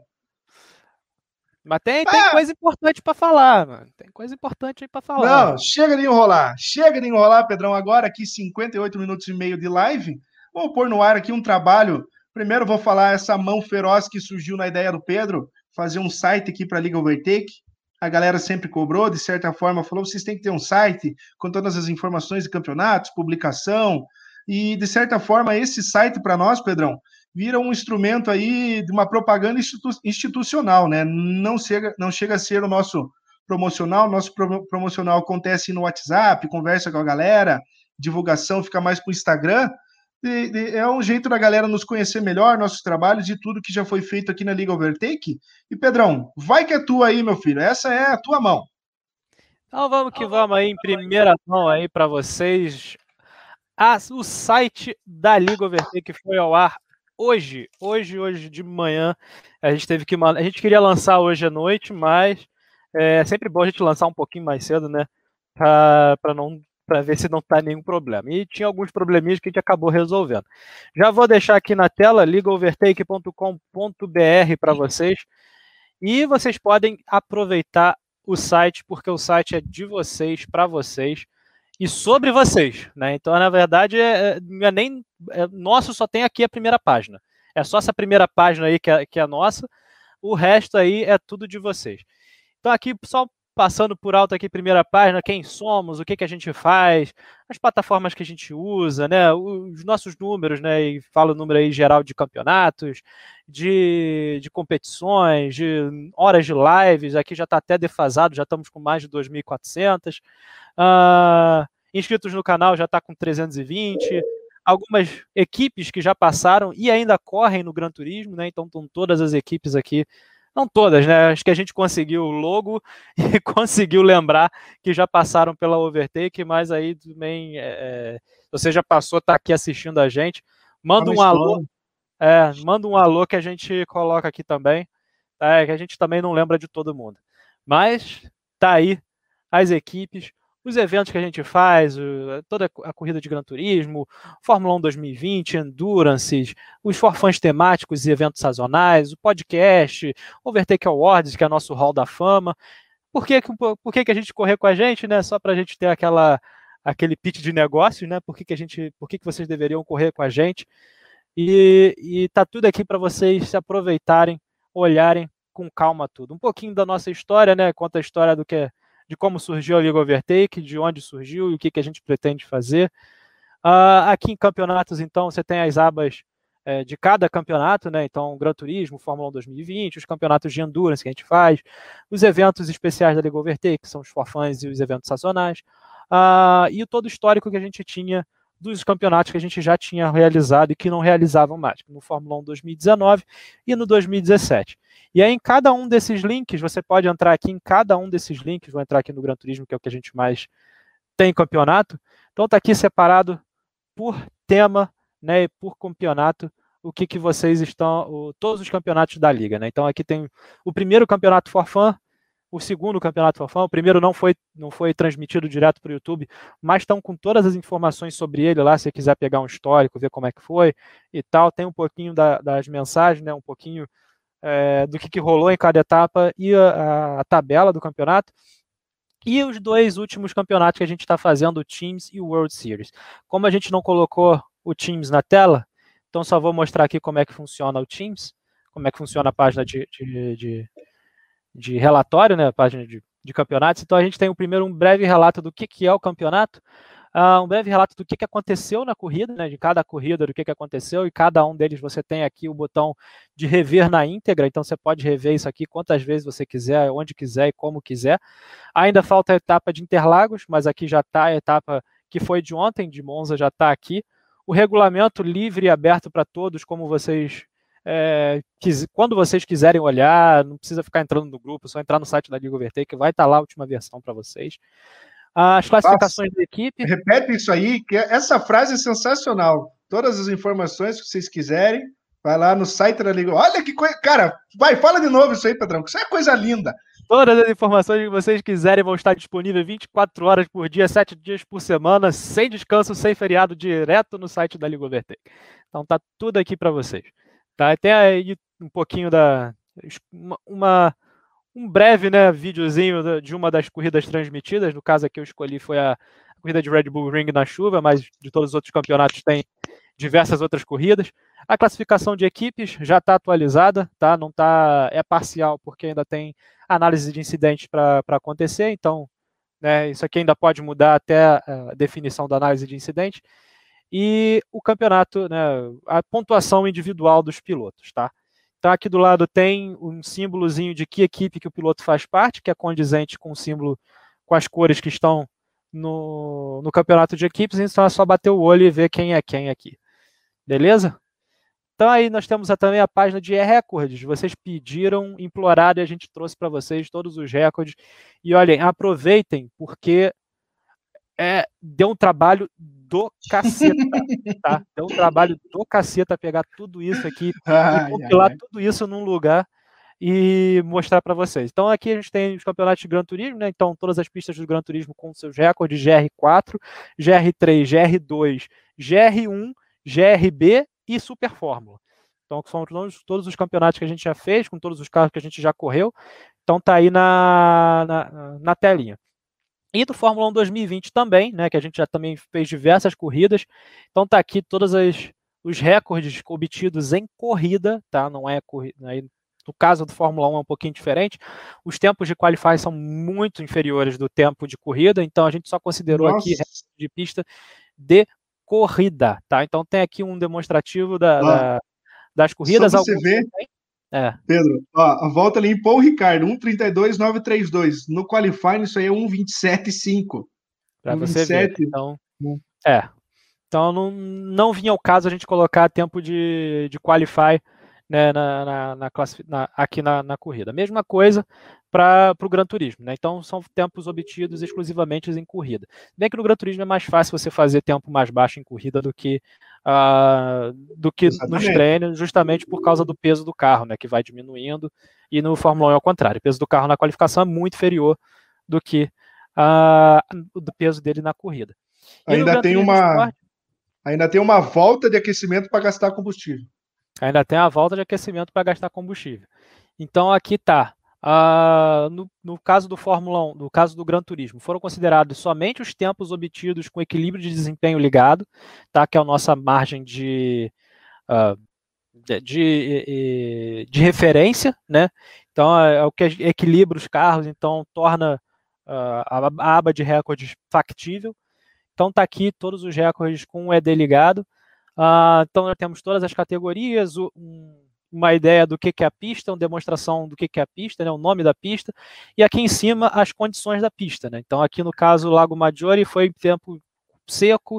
Mas tem, tem ah. coisa importante para falar, mano. Tem coisa importante aí para falar. Não, chega de enrolar. Chega de enrolar, Pedrão. Agora aqui 58 minutos e meio de live. Vou pôr no ar aqui um trabalho. Primeiro vou falar essa mão feroz que surgiu na ideia do Pedro, fazer um site aqui para a Liga Overtake. A galera sempre cobrou, de certa forma, falou: vocês têm que ter um site com todas as informações de campeonatos, publicação. E, de certa forma, esse site para nós, Pedrão, vira um instrumento aí de uma propaganda institu institucional, né? Não chega, não chega a ser o nosso promocional, nosso pro promocional acontece no WhatsApp, conversa com a galera, divulgação fica mais para o Instagram. É um jeito da galera nos conhecer melhor, nossos trabalhos e tudo que já foi feito aqui na Liga Overtake. E Pedrão, vai que é tua aí, meu filho. Essa é a tua mão. Então vamos que vamos aí em primeira mão aí para vocês. O site da Liga Overtake foi ao ar hoje, hoje, hoje de manhã, a gente teve que. A gente queria lançar hoje à noite, mas é sempre bom a gente lançar um pouquinho mais cedo, né? Para não para ver se não está nenhum problema. E tinha alguns probleminhas que a gente acabou resolvendo. Já vou deixar aqui na tela ligaovertake.com.br para vocês. E vocês podem aproveitar o site, porque o site é de vocês, para vocês e sobre vocês, né? Então, na verdade, é, é, é nem é, nosso só tem aqui a primeira página. É só essa primeira página aí que é, que é nossa. O resto aí é tudo de vocês. Então, aqui só passando por alto aqui, primeira página, quem somos, o que, que a gente faz, as plataformas que a gente usa, né? Os nossos números, né? E falo o número aí geral de campeonatos, de, de competições, de horas de lives. Aqui já está até defasado, já estamos com mais de 2.400. Uh, inscritos no canal já está com 320 algumas equipes que já passaram e ainda correm no Gran Turismo, né? Então estão todas as equipes aqui não todas, né? Acho que a gente conseguiu o logo [laughs] e conseguiu lembrar que já passaram pela Overtake, mas aí também, é, é você já passou, tá aqui assistindo a gente, manda um alô, é, manda um alô que a gente coloca aqui também, é, que a gente também não lembra de todo mundo. Mas tá aí as equipes, os eventos que a gente faz, toda a corrida de Gran Turismo, Fórmula 1 2020, Endurance, os forfãs temáticos e eventos sazonais, o podcast, Overtake Awards, que é nosso hall da fama. Por que, por que, que a gente correr com a gente, né? Só para a gente ter aquela, aquele pitch de negócio, né? Por que, que, a gente, por que, que vocês deveriam correr com a gente? E, e tá tudo aqui para vocês se aproveitarem, olharem com calma tudo. Um pouquinho da nossa história, né? Conta a história do que é de como surgiu a Liga Overtake, de onde surgiu e o que, que a gente pretende fazer. Uh, aqui em campeonatos, então, você tem as abas é, de cada campeonato, né? Então, Gran Turismo, Fórmula 1 2020, os campeonatos de endurance que a gente faz, os eventos especiais da Liga Overtake, que são os forfãs e os eventos sazonais, uh, e todo o histórico que a gente tinha dos campeonatos que a gente já tinha realizado e que não realizavam mais, no Fórmula 1 2019 e no 2017. E aí, em cada um desses links, você pode entrar aqui em cada um desses links, vou entrar aqui no Gran Turismo, que é o que a gente mais tem campeonato. Então está aqui separado por tema, né, e por campeonato, o que, que vocês estão, o, todos os campeonatos da liga, né? Então aqui tem o primeiro campeonato for fun, o segundo campeonato for fun, o primeiro não foi não foi transmitido direto para o YouTube, mas estão com todas as informações sobre ele lá, se você quiser pegar um histórico, ver como é que foi e tal, tem um pouquinho da, das mensagens, né, um pouquinho é, do que, que, rolou em cada etapa e a, a, tabela do campeonato. E os dois últimos campeonatos que a gente está fazendo, o Teams e o World Series. Como a gente não colocou o Teams na tela, então só vou mostrar aqui como é que funciona o Teams, como é que funciona a página de, de, de, de relatório, né, página de, de campeonatos. Então a gente tem o primeiro um breve relato do que, que é o campeonato, uh, um breve relato do que, que aconteceu na corrida, né, de cada corrida, do que, que aconteceu, e cada um deles você tem aqui o botão de rever na íntegra, então você pode rever isso aqui quantas vezes você quiser, onde quiser e como quiser. Ainda falta a etapa de Interlagos, mas aqui já está a etapa que foi de ontem, de Monza já está aqui. O regulamento livre e aberto para todos, como vocês é, quis, quando vocês quiserem olhar, não precisa ficar entrando no grupo, só entrar no site da Liga Overtake, que vai estar tá lá a última versão para vocês. As classificações da equipe. Repete isso aí, que essa frase é sensacional. Todas as informações que vocês quiserem, vai lá no site da Liga. Olha que coisa. Cara, vai, fala de novo isso aí, Pedrão, que isso é coisa linda. Todas as informações que vocês quiserem vão estar disponíveis 24 horas por dia, 7 dias por semana, sem descanso, sem feriado, direto no site da Liga Overtake. Então tá tudo aqui para vocês. Tá? Tem aí um pouquinho da. Uma, um breve né, videozinho de uma das corridas transmitidas. No caso aqui eu escolhi foi a corrida de Red Bull Ring na chuva, mas de todos os outros campeonatos tem diversas outras corridas. A classificação de equipes já está atualizada, tá? Não tá é parcial porque ainda tem análise de incidentes para acontecer, então né, isso aqui ainda pode mudar até a definição da análise de incidente. E o campeonato, né, a pontuação individual dos pilotos, tá? Então, aqui do lado tem um símbolozinho de que equipe que o piloto faz parte, que é condizente com o símbolo, com as cores que estão no, no campeonato de equipes, então é só bater o olho e ver quem é quem aqui. Beleza? Então aí nós temos também a página de recordes. Vocês pediram, imploraram e a gente trouxe para vocês todos os recordes. E olhem, aproveitem, porque é, deu um trabalho do caceta, tá? [laughs] Deu um trabalho do caceta pegar tudo isso aqui ai, e compilar ai, tudo isso num lugar e mostrar para vocês. Então aqui a gente tem os campeonatos de Gran Turismo, né? Então todas as pistas do Gran Turismo com seus recordes GR4, GR3, GR2, GR1, GRB e Super Fórmula. Então são todos, todos os campeonatos que a gente já fez, com todos os carros que a gente já correu. Então tá aí na, na, na telinha. E do Fórmula 1 2020 também, né, que a gente já também fez diversas corridas. Então tá aqui todos os recordes obtidos em corrida, tá? Não é corrida, No caso do Fórmula 1 é um pouquinho diferente. Os tempos de qualify são muito inferiores do tempo de corrida, então a gente só considerou Nossa. aqui de pista de corrida, tá? Então tem aqui um demonstrativo da, ah, da das corridas. Só você vê, é. Pedro, ó, a volta ali em Paul Ricardo, 1,32,932. No qualifying, isso aí é 1,27,5. Para você ver. Então, é. Então não, não vinha o caso a gente colocar tempo de, de qualify né, na, na, na, na, aqui na, na corrida. Mesma coisa para o Gran Turismo. Né? Então, são tempos obtidos exclusivamente em corrida. Bem que no Gran Turismo é mais fácil você fazer tempo mais baixo em corrida do que, uh, do que nos treinos, justamente por causa do peso do carro, né, que vai diminuindo. E no Fórmula 1 é o contrário. O peso do carro na qualificação é muito inferior do que uh, do peso dele na corrida. E ainda tem uma. Sport, ainda tem uma volta de aquecimento para gastar combustível. Ainda tem a volta de aquecimento para gastar combustível. Então aqui está. Uh, no, no, caso do Fórmula 1, no caso do Gran Turismo, foram considerados somente os tempos obtidos com equilíbrio de desempenho ligado, tá? que é a nossa margem de, uh, de, de, de, referência, né? Então é, é, o que equilibra os carros, então torna uh, a, a, aba de recordes factível. Então tá aqui todos os recordes com o ED ligado. Então, nós temos todas as categorias, um, uma ideia do que, que é a pista, uma demonstração do que, que é a pista, né, o nome da pista, e aqui em cima as condições da pista. Né? Então, aqui no caso, Lago Maggiore foi tempo seco,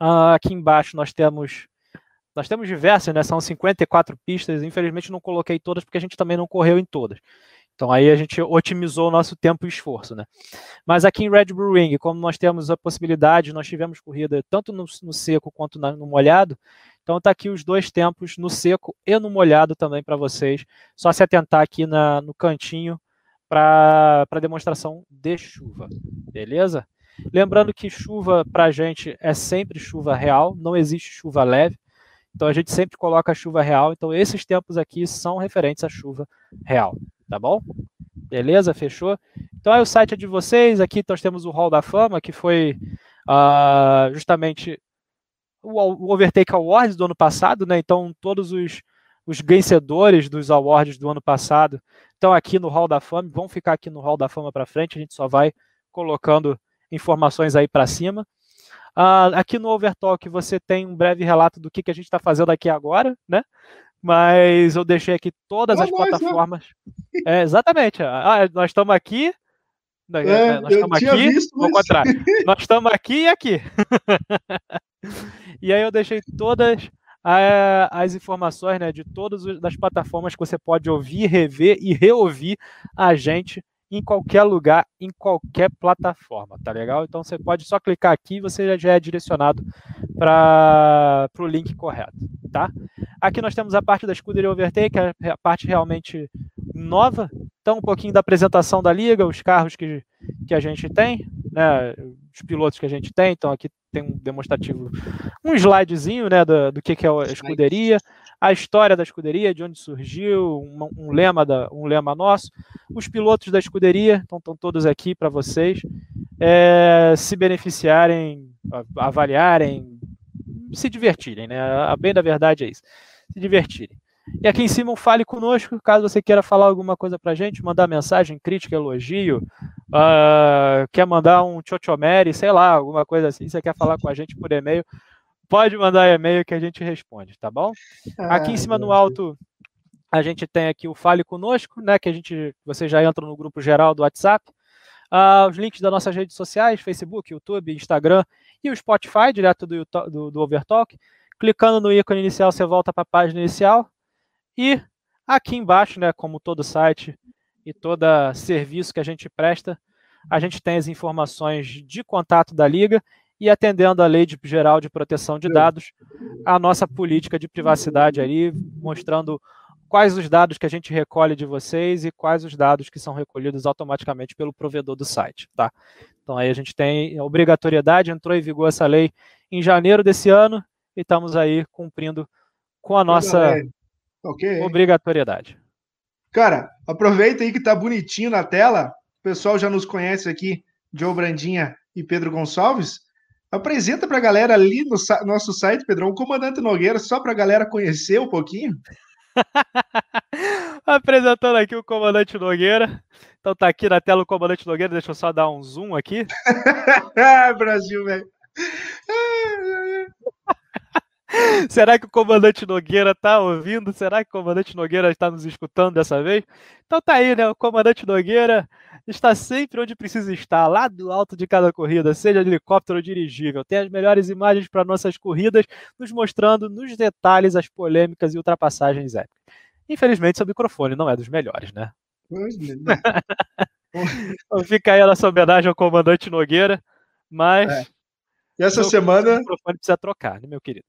uh, aqui embaixo nós temos nós temos diversas, né? São 54 pistas. Infelizmente não coloquei todas porque a gente também não correu em todas. Então aí a gente otimizou o nosso tempo e esforço, né? Mas aqui em Red Bull Ring, como nós temos a possibilidade, nós tivemos corrida tanto no, no seco quanto na, no molhado, então tá aqui os dois tempos no seco e no molhado também para vocês. Só se atentar aqui na, no cantinho para demonstração de chuva, beleza? Lembrando que chuva para a gente é sempre chuva real, não existe chuva leve. Então a gente sempre coloca a chuva real. Então esses tempos aqui são referentes à chuva real tá bom? Beleza? Fechou? Então é o site de vocês. Aqui nós temos o Hall da Fama, que foi uh, justamente o, o, Overtake Awards do ano passado, né? Então todos os, os vencedores dos awards do ano passado estão aqui no Hall da Fama, vão ficar aqui no Hall da Fama para frente. A gente só vai colocando informações aí para cima. Uh, aqui no Overtalk você tem um breve relato do que, que a gente está fazendo aqui agora, né? Mas eu deixei aqui todas as plataformas. É, exatamente. Ah, nós estamos aqui. Né, é, né, nós estamos aqui, visto, mas... contrário. nós estamos aqui e aqui. [laughs] e aí eu deixei todas as informações né, de todas as plataformas que você pode ouvir, rever e reouvir a gente em qualquer lugar, em qualquer plataforma, tá legal? Então você pode só clicar aqui e você já é direcionado para o link correto, tá? Aqui nós temos a parte da Scuderia Overtake, que é a parte realmente nova. Então, um pouquinho da apresentação da liga, os carros que, que a gente tem, né, os pilotos que a gente tem. Então, aqui tem um demonstrativo, um slidezinho né, do, do que, que é a escuderia, a história da escuderia, de onde surgiu, um, um, lema, da, um lema nosso. Os pilotos da escuderia, então estão todos aqui para vocês é, se beneficiarem, avaliarem, se divertirem, né? A bem da verdade é isso, se divertirem. E aqui em cima um fale conosco, caso você queira falar alguma coisa para gente, mandar mensagem, crítica, elogio, uh, quer mandar um chochomere, sei lá, alguma coisa assim, você quer falar com a gente por e-mail, pode mandar e-mail que a gente responde, tá bom? aqui em cima no alto a gente tem aqui o Fale Conosco, né? Que a gente, você já entra no grupo geral do WhatsApp. Uh, os links das nossas redes sociais, Facebook, YouTube, Instagram e o Spotify, direto do, do, do Overtalk. Clicando no ícone inicial, você volta para a página inicial. E aqui embaixo, né, como todo site e todo serviço que a gente presta, a gente tem as informações de contato da Liga e atendendo à Lei de, Geral de Proteção de Dados, a nossa política de privacidade ali, mostrando quais os dados que a gente recolhe de vocês e quais os dados que são recolhidos automaticamente pelo provedor do site, tá? Então aí a gente tem obrigatoriedade, entrou em vigor essa lei em janeiro desse ano e estamos aí cumprindo com a nossa okay. obrigatoriedade. Cara, aproveita aí que tá bonitinho na tela. O pessoal já nos conhece aqui, Joe Brandinha e Pedro Gonçalves. Apresenta para a galera ali no nosso site, Pedrão, o Comandante Nogueira, só para a galera conhecer um pouquinho. [laughs] Apresentando aqui o comandante Nogueira. Então tá aqui na tela o comandante Nogueira, deixa eu só dar um zoom aqui. [laughs] Brasil, velho. [laughs] Será que o comandante Nogueira está ouvindo? Será que o comandante Nogueira está nos escutando dessa vez? Então tá aí, né? O comandante Nogueira está sempre onde precisa estar, lá do alto de cada corrida, seja de helicóptero ou dirigível. Tem as melhores imagens para nossas corridas, nos mostrando nos detalhes as polêmicas e ultrapassagens épicas. Infelizmente, seu microfone não é dos melhores, né? [laughs] então fica aí a nossa homenagem ao comandante Nogueira, mas. É. E essa semana. O microfone precisa trocar, né, meu querido?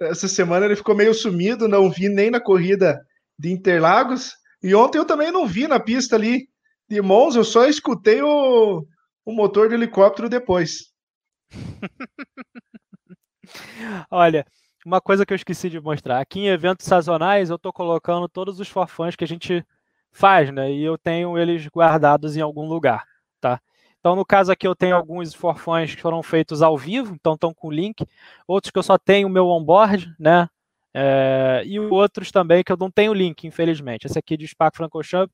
Essa semana ele ficou meio sumido, não vi nem na corrida de Interlagos. E ontem eu também não vi na pista ali de Monza, eu só escutei o, o motor de helicóptero depois. [laughs] Olha, uma coisa que eu esqueci de mostrar. Aqui em eventos sazonais eu estou colocando todos os forfãs que a gente faz, né? E eu tenho eles guardados em algum lugar, tá? Então, no caso aqui, eu tenho alguns forfãs que foram feitos ao vivo, então estão com link. Outros que eu só tenho o meu onboard, né? É, e outros também que eu não tenho link, infelizmente. Esse aqui de Spark Francochamp,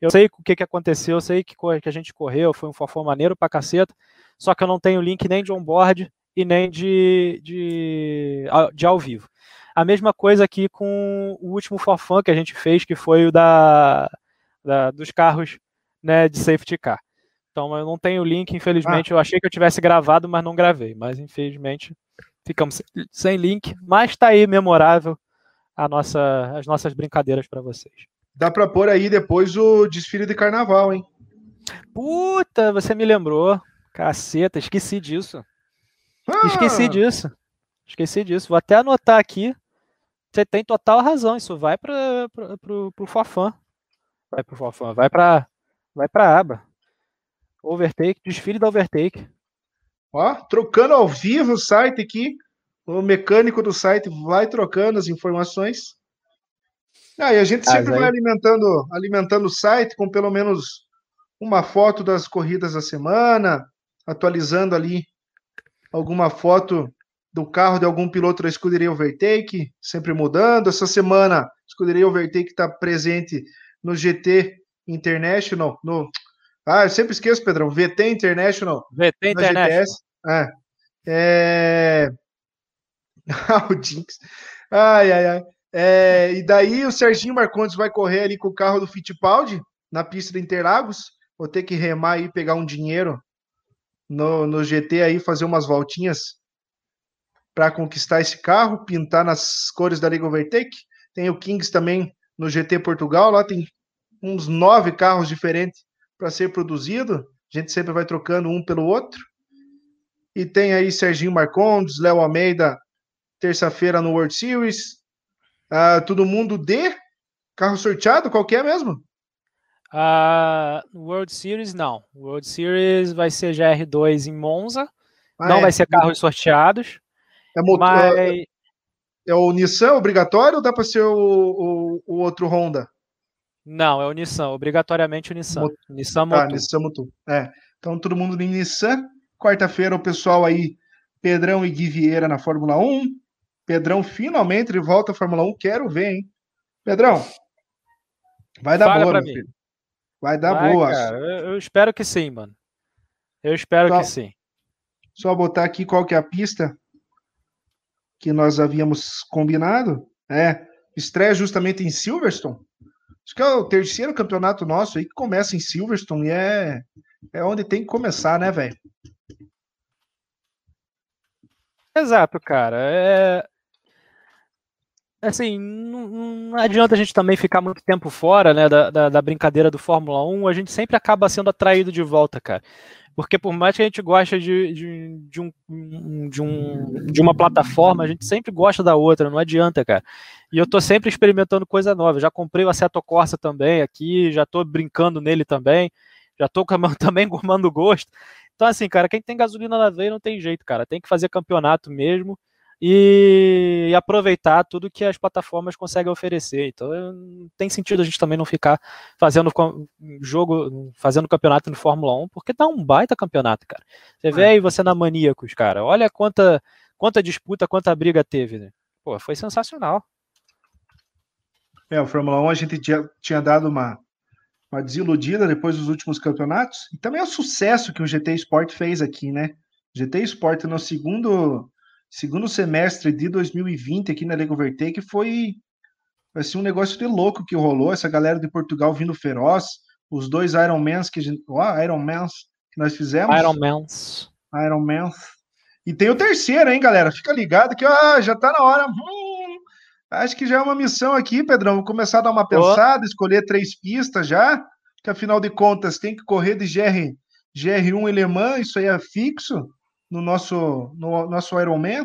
eu sei o que, que aconteceu, eu sei que, que a gente correu, foi um forfã maneiro pra caceta, só que eu não tenho link nem de onboard e nem de, de, de ao vivo. A mesma coisa aqui com o último forfã que a gente fez, que foi o da, da dos carros né, de safety car. Então eu não tenho o link, infelizmente. Ah. Eu achei que eu tivesse gravado, mas não gravei. Mas infelizmente ficamos sem link. Mas está aí memorável a nossa, as nossas brincadeiras para vocês. Dá para pôr aí depois o desfile de carnaval, hein? Puta, você me lembrou. Caceta, esqueci disso. Ah. Esqueci disso. Esqueci disso. Vou até anotar aqui. Você tem total razão. Isso vai para o Fofã. Vai para o Fofã. Vai para vai a aba. Overtake, desfile da Overtake. Ó, trocando ao vivo o site aqui. O mecânico do site vai trocando as informações. Ah, e a gente sempre vai alimentando, alimentando o site com pelo menos uma foto das corridas da semana, atualizando ali alguma foto do carro de algum piloto da escuderia Overtake, sempre mudando. Essa semana, a escuderia Overtake está presente no GT International, no ah, eu sempre esqueço, Pedrão. VT International. VT International. É. é... [laughs] ah, o Jinx. Ai, ai, ai. É, e daí o Serginho Marcondes vai correr ali com o carro do Fittipaldi na pista de Interlagos. Vou ter que remar aí, pegar um dinheiro no, no GT aí, fazer umas voltinhas para conquistar esse carro, pintar nas cores da Liga Overtake. Tem o Kings também no GT Portugal, lá tem uns nove carros diferentes para ser produzido. A gente sempre vai trocando um pelo outro. E tem aí Serginho Marcondes, Léo Almeida, terça-feira no World Series. Uh, todo mundo de carro sorteado, qual que é mesmo? Uh, World Series não. World Series vai ser GR2 em Monza. Ah, não é. vai ser carros sorteados. É, motor, mas... é, é o Nissan obrigatório ou dá para ser o, o, o outro Honda? Não, é o Nissan, obrigatoriamente o Nissan. Mot... Nissan Motu. Ah, Nissan. É. Então todo mundo no Nissan. Quarta-feira o pessoal aí, Pedrão e Gui Vieira na Fórmula 1. Pedrão finalmente volta à Fórmula 1. Quero ver, hein? Pedrão, vai dar Fala boa, meu filho. Vai dar vai, boa. Cara, eu, eu, espero que sim, mano. Eu espero só, que sim. Só botar aqui qual que é a pista que nós havíamos combinado. É, estreia justamente em Silverstone. Acho que é o terceiro campeonato nosso aí que começa em Silverstone e é, é onde tem que começar, né, velho? Exato, cara. É... Assim, não, não, adianta a gente também ficar muito tempo fora né, da, da, da, brincadeira do Fórmula 1, a gente sempre acaba sendo atraído de volta, cara. Porque por mais que a gente goste de, de, de, um, de, um, de uma plataforma, a gente sempre gosta da outra, não adianta, cara. E eu tô sempre experimentando coisa nova. Já comprei o Assetto Corsa também aqui, já tô brincando nele também, já tô [laughs] também gomando gosto. Então, assim, cara, quem tem gasolina na veia não tem jeito, cara. Tem que fazer campeonato mesmo e, aproveitar tudo que as plataformas conseguem oferecer. Então, tem sentido a gente também não ficar fazendo jogo, fazendo campeonato no Fórmula 1, porque dá um baita campeonato, cara. Você vê é. aí você na Maníacos, cara. Olha quanta, quanta disputa, quanta briga teve, né? Pô, foi sensacional. É, o Fórmula 1 a gente tinha, tinha dado uma, uma desiludida depois dos últimos campeonatos. E também é o sucesso que o GT Sport fez aqui, né? GT Sport no segundo, segundo semestre de 2020 aqui na Lego Overtake foi assim, um negócio de louco que rolou. Essa galera de Portugal vindo feroz, os dois Ironmans que a gente, oh, Ironmans que nós fizemos. Ironmans. Ironmans. E tem o terceiro, hein, galera? Fica ligado que já tá na hora. Hum, acho que já é uma missão aqui, Pedrão. Vou começar a dar uma pensada, oh. escolher três pistas já, que afinal de contas tem que correr de GR, GR1 e Le Mans, isso aí é fixo no nosso, no nosso Ironman,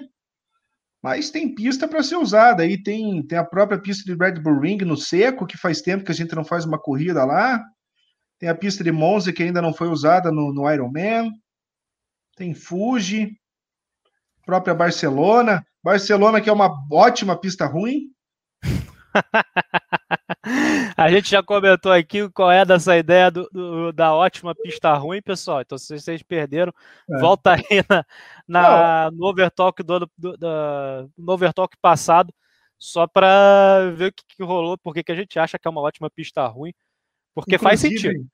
mas tem pista para ser usada. Aí tem, tem a própria pista de Red Bull Ring no seco, que faz tempo que a gente não faz uma corrida lá. Tem a pista de Monza, que ainda não foi usada no, no Ironman. Tem Fuji, própria Barcelona. Barcelona, que é uma ótima pista ruim. [laughs] [laughs] A gente já comentou aqui qual é dessa ideia do, do, da ótima pista ruim, pessoal. Então, se vocês perderam, é. volta aí na, na no Overtalk do, do, do, no Overtalk passado, só para ver o que, que rolou, porque que a gente acha que é uma ótima pista ruim. Porque Inclusive, faz sentido.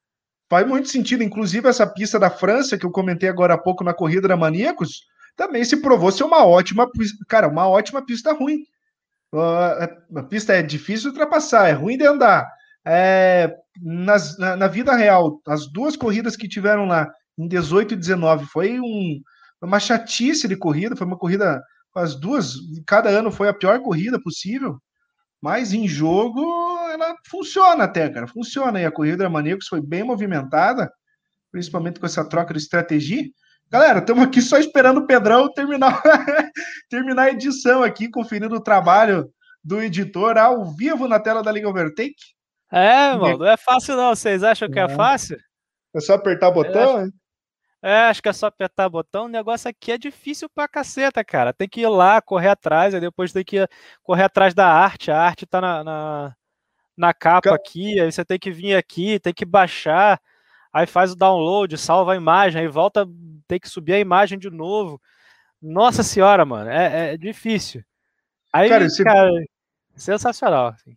Faz muito sentido. Inclusive, essa pista da França, que eu comentei agora há pouco na corrida da Maníacos, também se provou ser uma ótima, cara, uma ótima pista ruim. A pista é difícil de ultrapassar, é ruim de andar. É, nas, na, na, vida real, as duas corridas que tiveram lá, em 18 e 19, foi um, uma chatice de corrida, foi uma corrida, as duas, cada ano foi a pior corrida possível, mas em jogo ela funciona até, cara, funciona. E a corrida da Maníacos foi bem movimentada, principalmente com essa troca de estratégia. Galera, estamos aqui só esperando o Pedrão terminar, [laughs] terminar a edição aqui, conferindo o trabalho do editor ao vivo na tela da Liga Overtake. É, mano, não é fácil não. Vocês acham que é, é fácil? É só apertar o botão, é, é, acho que é só apertar o botão. O negócio aqui é difícil pra caceta, cara. Tem que ir lá, correr atrás, aí depois tem que correr atrás da arte. A arte tá na, na, na capa aqui, aí você tem que vir aqui, tem que baixar aí faz o download, salva a imagem, aí volta, tem que subir a imagem de novo. Nossa senhora, mano, é, é difícil. Aí, cara, você... cara sensacional. Assim.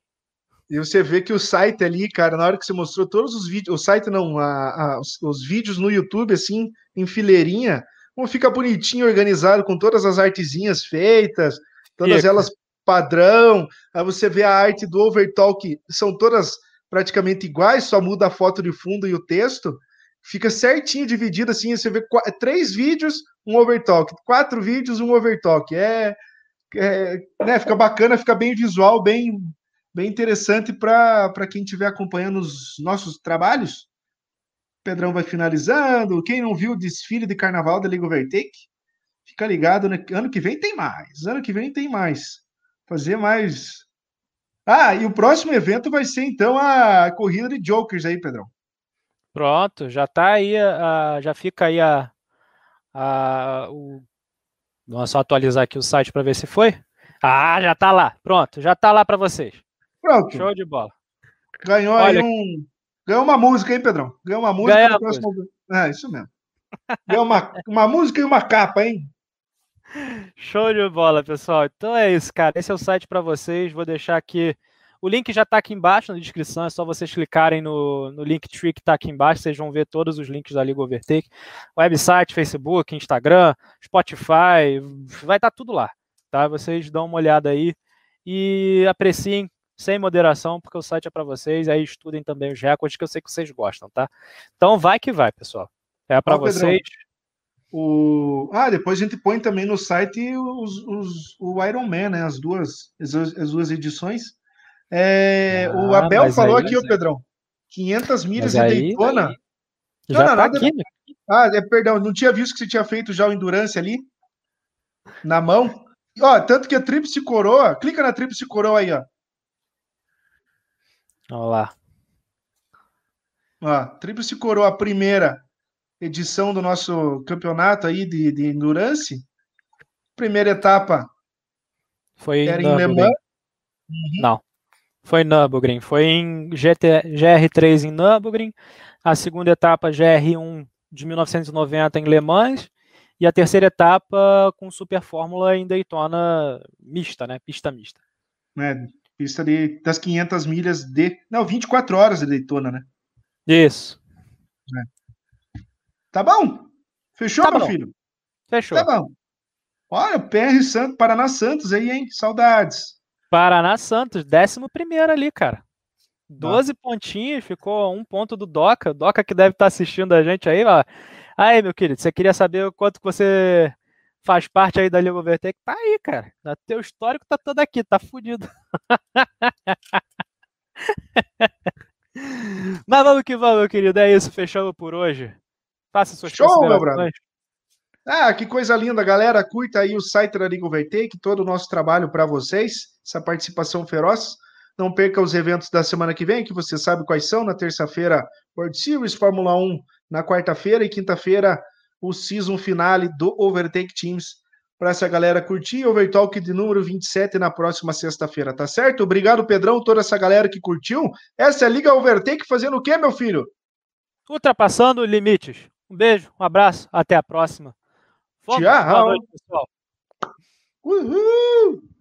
E você vê que o site ali, cara, na hora que você mostrou todos os vídeos, o site não, a, a, os, os, vídeos no YouTube, assim, em fileirinha, como fica bonitinho, organizado, com todas as artezinhas feitas, todas elas padrão. Aí você vê a arte do Overtalk, são todas praticamente iguais, só muda a foto de fundo e o texto, fica certinho dividido assim, você vê três vídeos, um overtalk, quatro vídeos, um overtalk. É, é né, fica bacana, fica bem visual, bem bem interessante para quem estiver acompanhando os nossos trabalhos. Pedrão vai finalizando. Quem não viu o desfile de carnaval da Liga Overtake, fica ligado, né? Ano que vem tem mais. Ano que vem tem mais. Fazer mais ah, e o próximo evento vai ser então a corrida de Jokers aí, Pedrão. Pronto, já tá aí, a, já fica aí a, a o, vamos só atualizar aqui o site para ver se foi. Ah, já tá lá. Pronto, já tá lá para vocês. Pronto. Show de bola. Ganhou Olha, aí um, ganhou uma música, hein, Pedrão? Ganhou uma música. Ganhou próximo... É, isso mesmo. Ganhou uma, uma música e uma capa, hein? Show de bola, pessoal. Então é isso, cara. Esse é o site para vocês. Vou deixar aqui. O link já está aqui embaixo na descrição. É só vocês clicarem no, no link tree que está aqui embaixo. Vocês vão ver todos os links da Liga Overtake. Website, Facebook, Instagram, Spotify. Vai estar tá tudo lá. Tá? Vocês dão uma olhada aí e apreciem sem moderação, porque o site é para vocês. Aí estudem também os recordes que eu sei que vocês gostam, tá? Então vai que vai, pessoal. É para vocês. Pedrão. O... Ah, depois a gente põe também no site os, os, o Iron Man, né? As duas, as, as duas edições. É, ah, o Abel falou aí, aqui, o Pedrão, 500 milhas em Daytona. Aí, já não, tá nada, aqui, né? Ah, é, perdão, não tinha visto que você tinha feito já o Endurance ali, na mão. Ó, tanto que a Tríplice Coroa, clica na Tríplice Coroa aí, ó. Olha lá. Ó, Tríplice Coroa, a primeira, edição do nosso campeonato aí de, de endurance. Primeira etapa foi era em Le Mans. Uhum. Não, foi em Nürburgring. Foi em GT, GR3 em Nürburgring. A segunda etapa, GR1 de 1990 em Le Mans. E a terceira etapa com Super Fórmula em Daytona mista, né? Pista mista. É, Pista de, das 500 milhas de. Não, 24 horas de Daytona, né? Isso. É. Tá bom? Fechou, tá meu bom. filho? Fechou. Tá bom. Olha, PR Santos, Paraná Santos aí, hein? Saudades. Paraná Santos, 11 ali, cara. 12 ah. pontinhos, ficou um ponto do Doca. Doca que deve estar tá assistindo a gente aí, ó. Aí, meu querido, você queria saber o quanto você faz parte aí da Liga Overtake? Tá aí, cara. O teu histórico tá todo aqui, tá fudido. [laughs] Mas vamos que vamos, meu querido. É isso, fechamos por hoje. Faça suas Show, meu brother. Ah, que coisa linda, galera. Curta aí o site da Liga Overtake, todo o nosso trabalho para vocês, essa participação feroz. Não perca os eventos da semana que vem, que você sabe quais são. Na terça-feira, World Series, Fórmula 1 na quarta-feira e quinta-feira, o season finale do Overtake Teams. Para essa galera curtir, Overtalk de número 27 na próxima sexta-feira, tá certo? Obrigado, Pedrão, toda essa galera que curtiu. Essa é a Liga Overtake fazendo o quê, meu filho? Ultrapassando limites. Um beijo, um abraço, até a próxima. Fomos. Tchau. Boa noite, pessoal. Uhul!